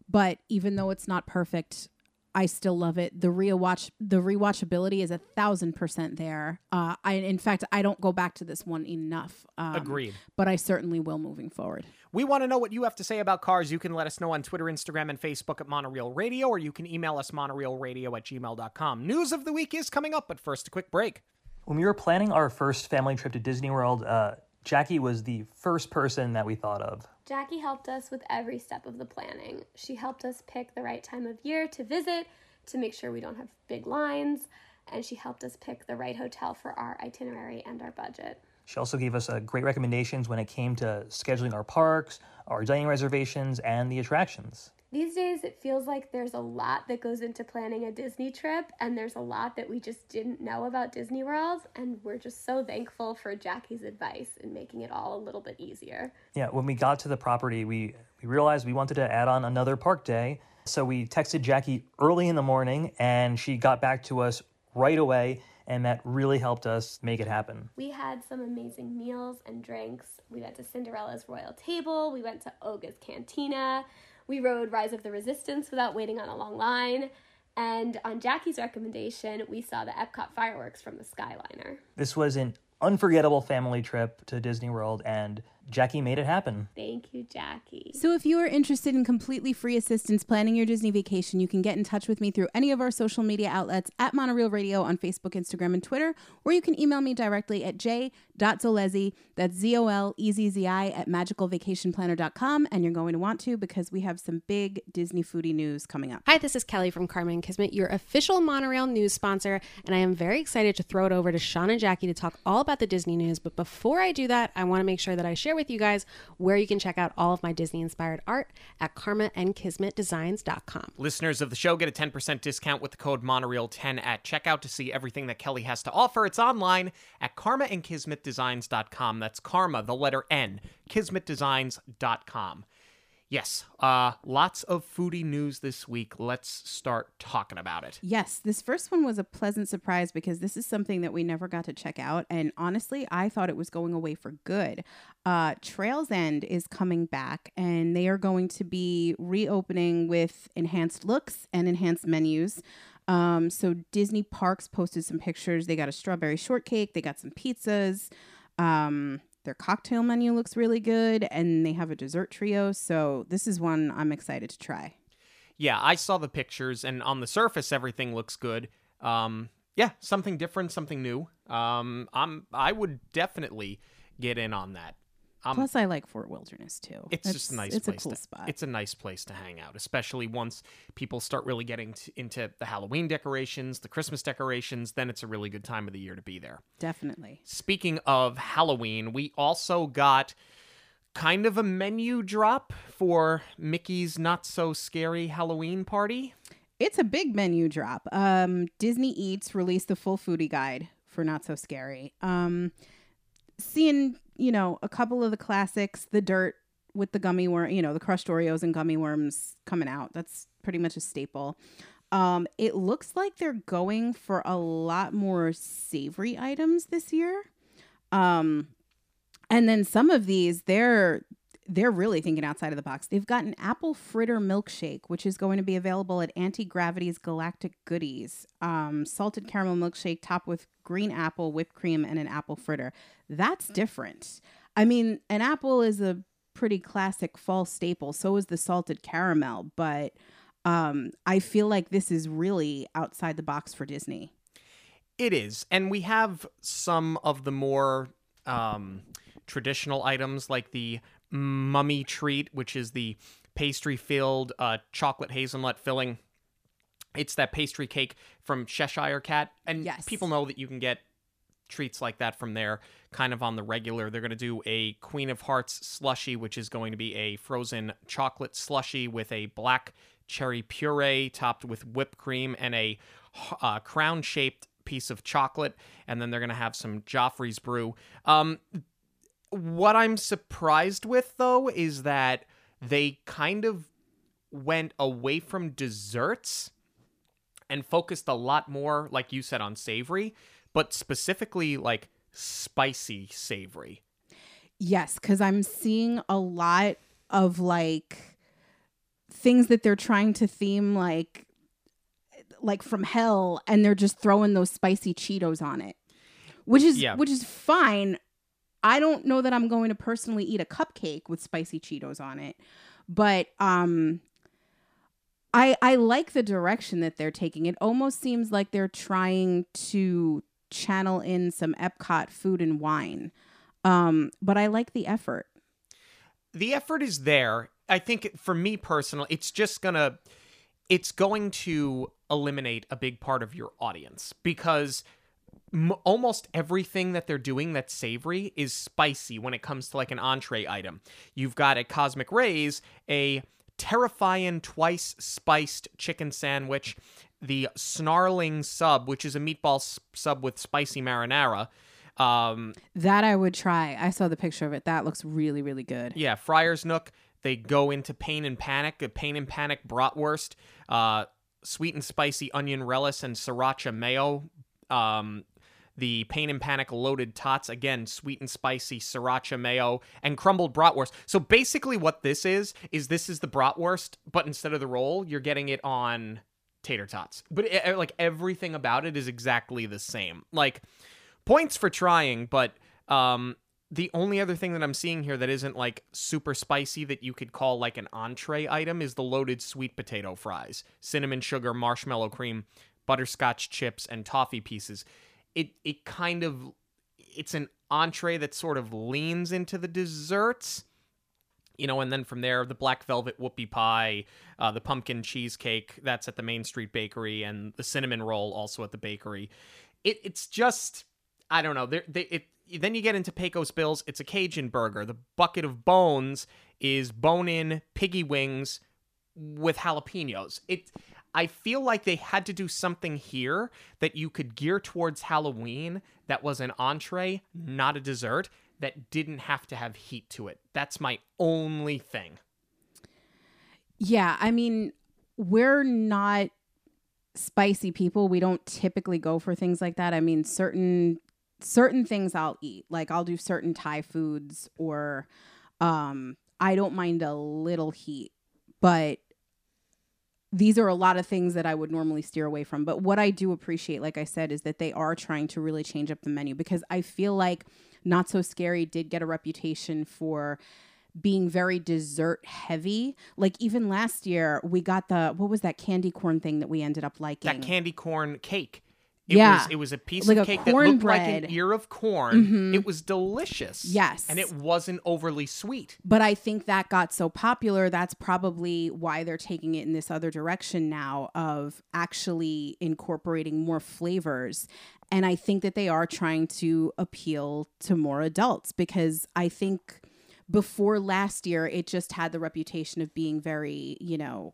but even though it's not perfect, I still love it. The rewatch the rewatchability is a thousand percent there. Uh I in fact I don't go back to this one enough. Um, Agreed. But I certainly will moving forward. We want to know what you have to say about cars. You can let us know on Twitter, Instagram, and Facebook at Monoreel Radio, or you can email us monoreelradio at gmail.com. News of the week is coming up, but first, a quick break. When we were planning our first family trip to Disney World, uh, Jackie was the first person that we thought of. Jackie helped us with every step of the planning. She helped us pick the right time of year to visit to make sure we don't have big lines, and she helped us pick the right hotel for our itinerary and our budget. She also gave us uh, great recommendations when it came to scheduling our parks, our dining reservations, and the attractions. These days, it feels like there's a lot that goes into planning a Disney trip, and there's a lot that we just didn't know about Disney World, and we're just so thankful for Jackie's advice in making it all a little bit easier. Yeah, when we got to the property, we, we realized we wanted to add on another park day. So we texted Jackie early in the morning, and she got back to us right away, and that really helped us make it happen. We had some amazing meals and drinks. We went to Cinderella's Royal Table, we went to Oga's Cantina, we rode Rise of the Resistance without waiting on a long line. And on Jackie's recommendation, we saw the Epcot fireworks from the Skyliner. This was an unforgettable family trip to Disney World, and Jackie made it happen. Thank you, Jackie. So, if you are interested in completely free assistance planning your Disney vacation, you can get in touch with me through any of our social media outlets at Monoreel Radio on Facebook, Instagram, and Twitter, or you can email me directly at j.zolezzi, that's Z O L E Z Z I, at magicalvacationplanner.com. And you're going to want to because we have some big Disney foodie news coming up. Hi, this is Kelly from Karma and Kismet, your official Monoreel news sponsor, and I am very excited to throw it over to Sean and Jackie to talk all about the Disney news. But before I do that, I want to make sure that I share with you guys where you can check out all of my Disney inspired art at karmaandkismetdesigns.com. Listeners of the show get a 10% discount with the code Monoreel10 at checkout to see everything that Kelly has to offer. It's online at karmaandkismetdesigns.com. That's karma, the letter N, kismetdesigns.com. Yes, uh, lots of foodie news this week. Let's start talking about it. Yes, this first one was a pleasant surprise because this is something that we never got to check out. And honestly, I thought it was going away for good. Uh, Trails End is coming back and they are going to be reopening with enhanced looks and enhanced menus. Um, so Disney Parks posted some pictures. They got a strawberry shortcake, they got some pizzas. Um, their cocktail menu looks really good, and they have a dessert trio. So this is one I'm excited to try. Yeah, I saw the pictures, and on the surface, everything looks good. Um, yeah, something different, something new. Um, I'm I would definitely get in on that. Um, Plus, I like Fort Wilderness too. it's just a nice It's a place cool to, spot. It's a nice place to hang out, especially once people start really getting into the Halloween decorations, the Christmas decorations. Then it's a really good time of the year to be there. Definitely. Speaking of Halloween, we also got kind of a menu drop for Mickey's Not So Scary Halloween Party. It's a big menu drop. Um, Disney Eats released the full foodie guide for Not So Scary. Um, seeing, you know, a couple of the classics, the dirt with the gummy worm, you know, the crushed Oreos and gummy worms coming out. That's pretty much a staple. Um, it looks like they're going for a lot more savory items this year. Um, and then some of these, they're they're really thinking outside of the box. They've got an apple fritter milkshake, which is going to be available at Auntie Gravity's Galactic Goodies. Um, salted caramel milkshake topped with green apple, whipped cream, and an apple fritter. That's different. I mean, an apple is a pretty classic fall staple. So is the salted caramel, but um, I feel like this is really outside the box for Disney. It is, and we have some of the more um, traditional items like the mummy treat, which is the pastry-filled uh, chocolate hazelnut filling. It's that pastry cake from Cheshire Cat, and Yes. people know that you can get treats like that from there kind of on the regular. They're going to do a Queen of Hearts slushy, which is going to be a frozen chocolate slushy with a black cherry puree topped with whipped cream and a uh, crown shaped piece of chocolate. And then they're going to have some Joffrey's brew. Um, what I'm surprised with, though, is that they kind of went away from desserts and focused a lot more, like you said, on savory, but specifically like spicy savory. Yes, because I'm seeing a lot of like things that they're trying to theme like like from hell and they're just throwing those spicy Cheetos on it. Which is Yeah. which is fine. I don't know that I'm going to personally eat a cupcake with spicy Cheetos on it, but um I I like the direction that they're taking. It almost seems like they're trying to channel in some Epcot food and wine. Um, but I like the effort. the effort is there. I think for me personally, it's just gonna it's going to eliminate a big part of your audience because m- almost everything that they're doing that's savory is spicy when it comes to like an entree item. You've got at Cosmic Rays a terrifying twice spiced chicken sandwich, the snarling sub, which is a meatball s- sub with spicy marinara. Um, That I would try. I saw the picture of it. That looks really, really good. Yeah, Friar's Nook. They go into Pain and Panic, a Pain and Panic bratwurst, uh, sweet and spicy onion relish and sriracha mayo. Um, the Pain and Panic loaded tots, again, sweet and spicy sriracha mayo and crumbled bratwurst. So basically, what this is is this is the bratwurst, but instead of the roll, you're getting it on tater tots. But it, like everything about it is exactly the same. Like points for trying, but um, the only other thing that I'm seeing here that isn't like super spicy that you could call like an entree item is the loaded sweet potato fries, cinnamon sugar, marshmallow cream, butterscotch chips, and toffee pieces. It it kind of it's an entree that sort of leans into the desserts. You know, and then from there, the black velvet whoopie pie, uh, the pumpkin cheesecake that's at the Main Street Bakery, and the cinnamon roll also at the bakery. It, it's just I don't know. They, it, then you get into Pecos Bills. It's a Cajun burger. The bucket of bones is bone-in piggy wings with jalapenos. It. I feel like they had to do something here that you could gear towards Halloween that was an entree, not a dessert, that didn't have to have heat to it. That's my only thing. Yeah, I mean, we're not spicy people. We don't typically go for things like that. I mean, certain certain things I'll eat. Like I'll do certain Thai foods or um I don't mind a little heat, but these are a lot of things that I would normally steer away from. But what I do appreciate, like I said, is that they are trying to really change up the menu because I feel like Not So Scary did get a reputation for being very dessert heavy. Like even last year, we got the what was that candy corn thing that we ended up liking? That candy corn cake. It Yeah. was it was a piece Like of cake that looked like an. Mm-hmm. ear of corn. It was delicious. Yes. And it wasn't overly sweet. But I think that got so popular, that's probably why they're taking it in this other direction now of actually incorporating more flavors. And I think that they are trying to appeal to more adults because I think before last year, it just had the reputation of being very, you know,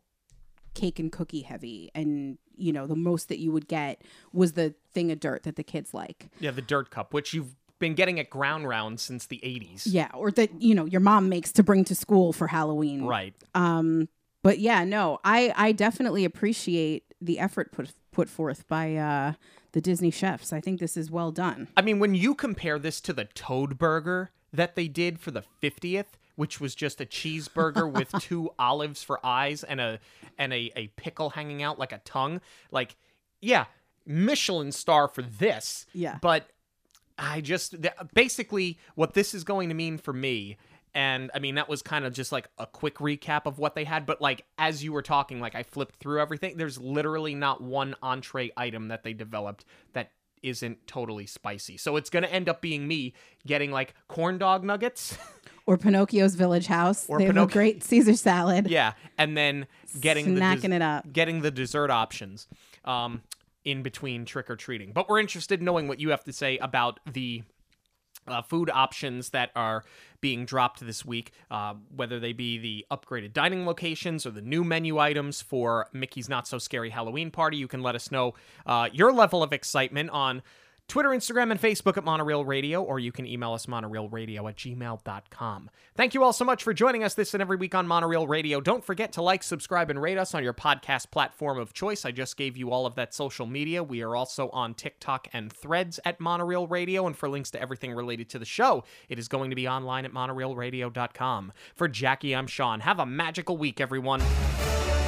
cake and cookie heavy. And, you know, the most that you would get was the thing of dirt that the kids like. Yeah, the dirt cup, which you've been getting at ground round since the 80s. Yeah. Or that, you know, your mom makes to bring to school for Halloween. Right. Um, but yeah, no, I I definitely appreciate the effort put put forth by uh, the Disney chefs. I think this is well done. I mean, when you compare this to the Toad Burger that they did for the 50th, which was just a cheeseburger with two olives for eyes and a and a, a pickle hanging out like a tongue, like yeah, Michelin star for this. Yeah. But I just th- basically what this is going to mean for me and I mean that was kind of just like a quick recap of what they had but like as you were talking like I flipped through everything there's literally not one entree item that they developed that isn't totally spicy. So it's going to end up being me getting like corn dog nuggets. Or Pinocchio's Village Haus. Or they have a great Caesar salad. yeah, and then getting the Snacking it up. getting the dessert options um, in between trick or treating. But we're interested in knowing what you have to say about the uh, food options that are being dropped this week, uh, whether they be the upgraded dining locations or the new menu items for Mickey's Not So Scary Halloween Party. You can let us know uh, your level of excitement on Twitter, Instagram, and Facebook at Monoreel Radio, or you can email us monoreelradio at gmail.com. Thank you all so much for joining us this and every week on Monoreel Radio. Don't forget to like, subscribe, and rate us on your podcast platform of choice. I just gave you all of that social media. We are also on TikTok and threads at Monoreel Radio, and for links to everything related to the show, it is going to be online at monoreelradio.com. For Jackie, I'm Sean. Have a magical week, everyone.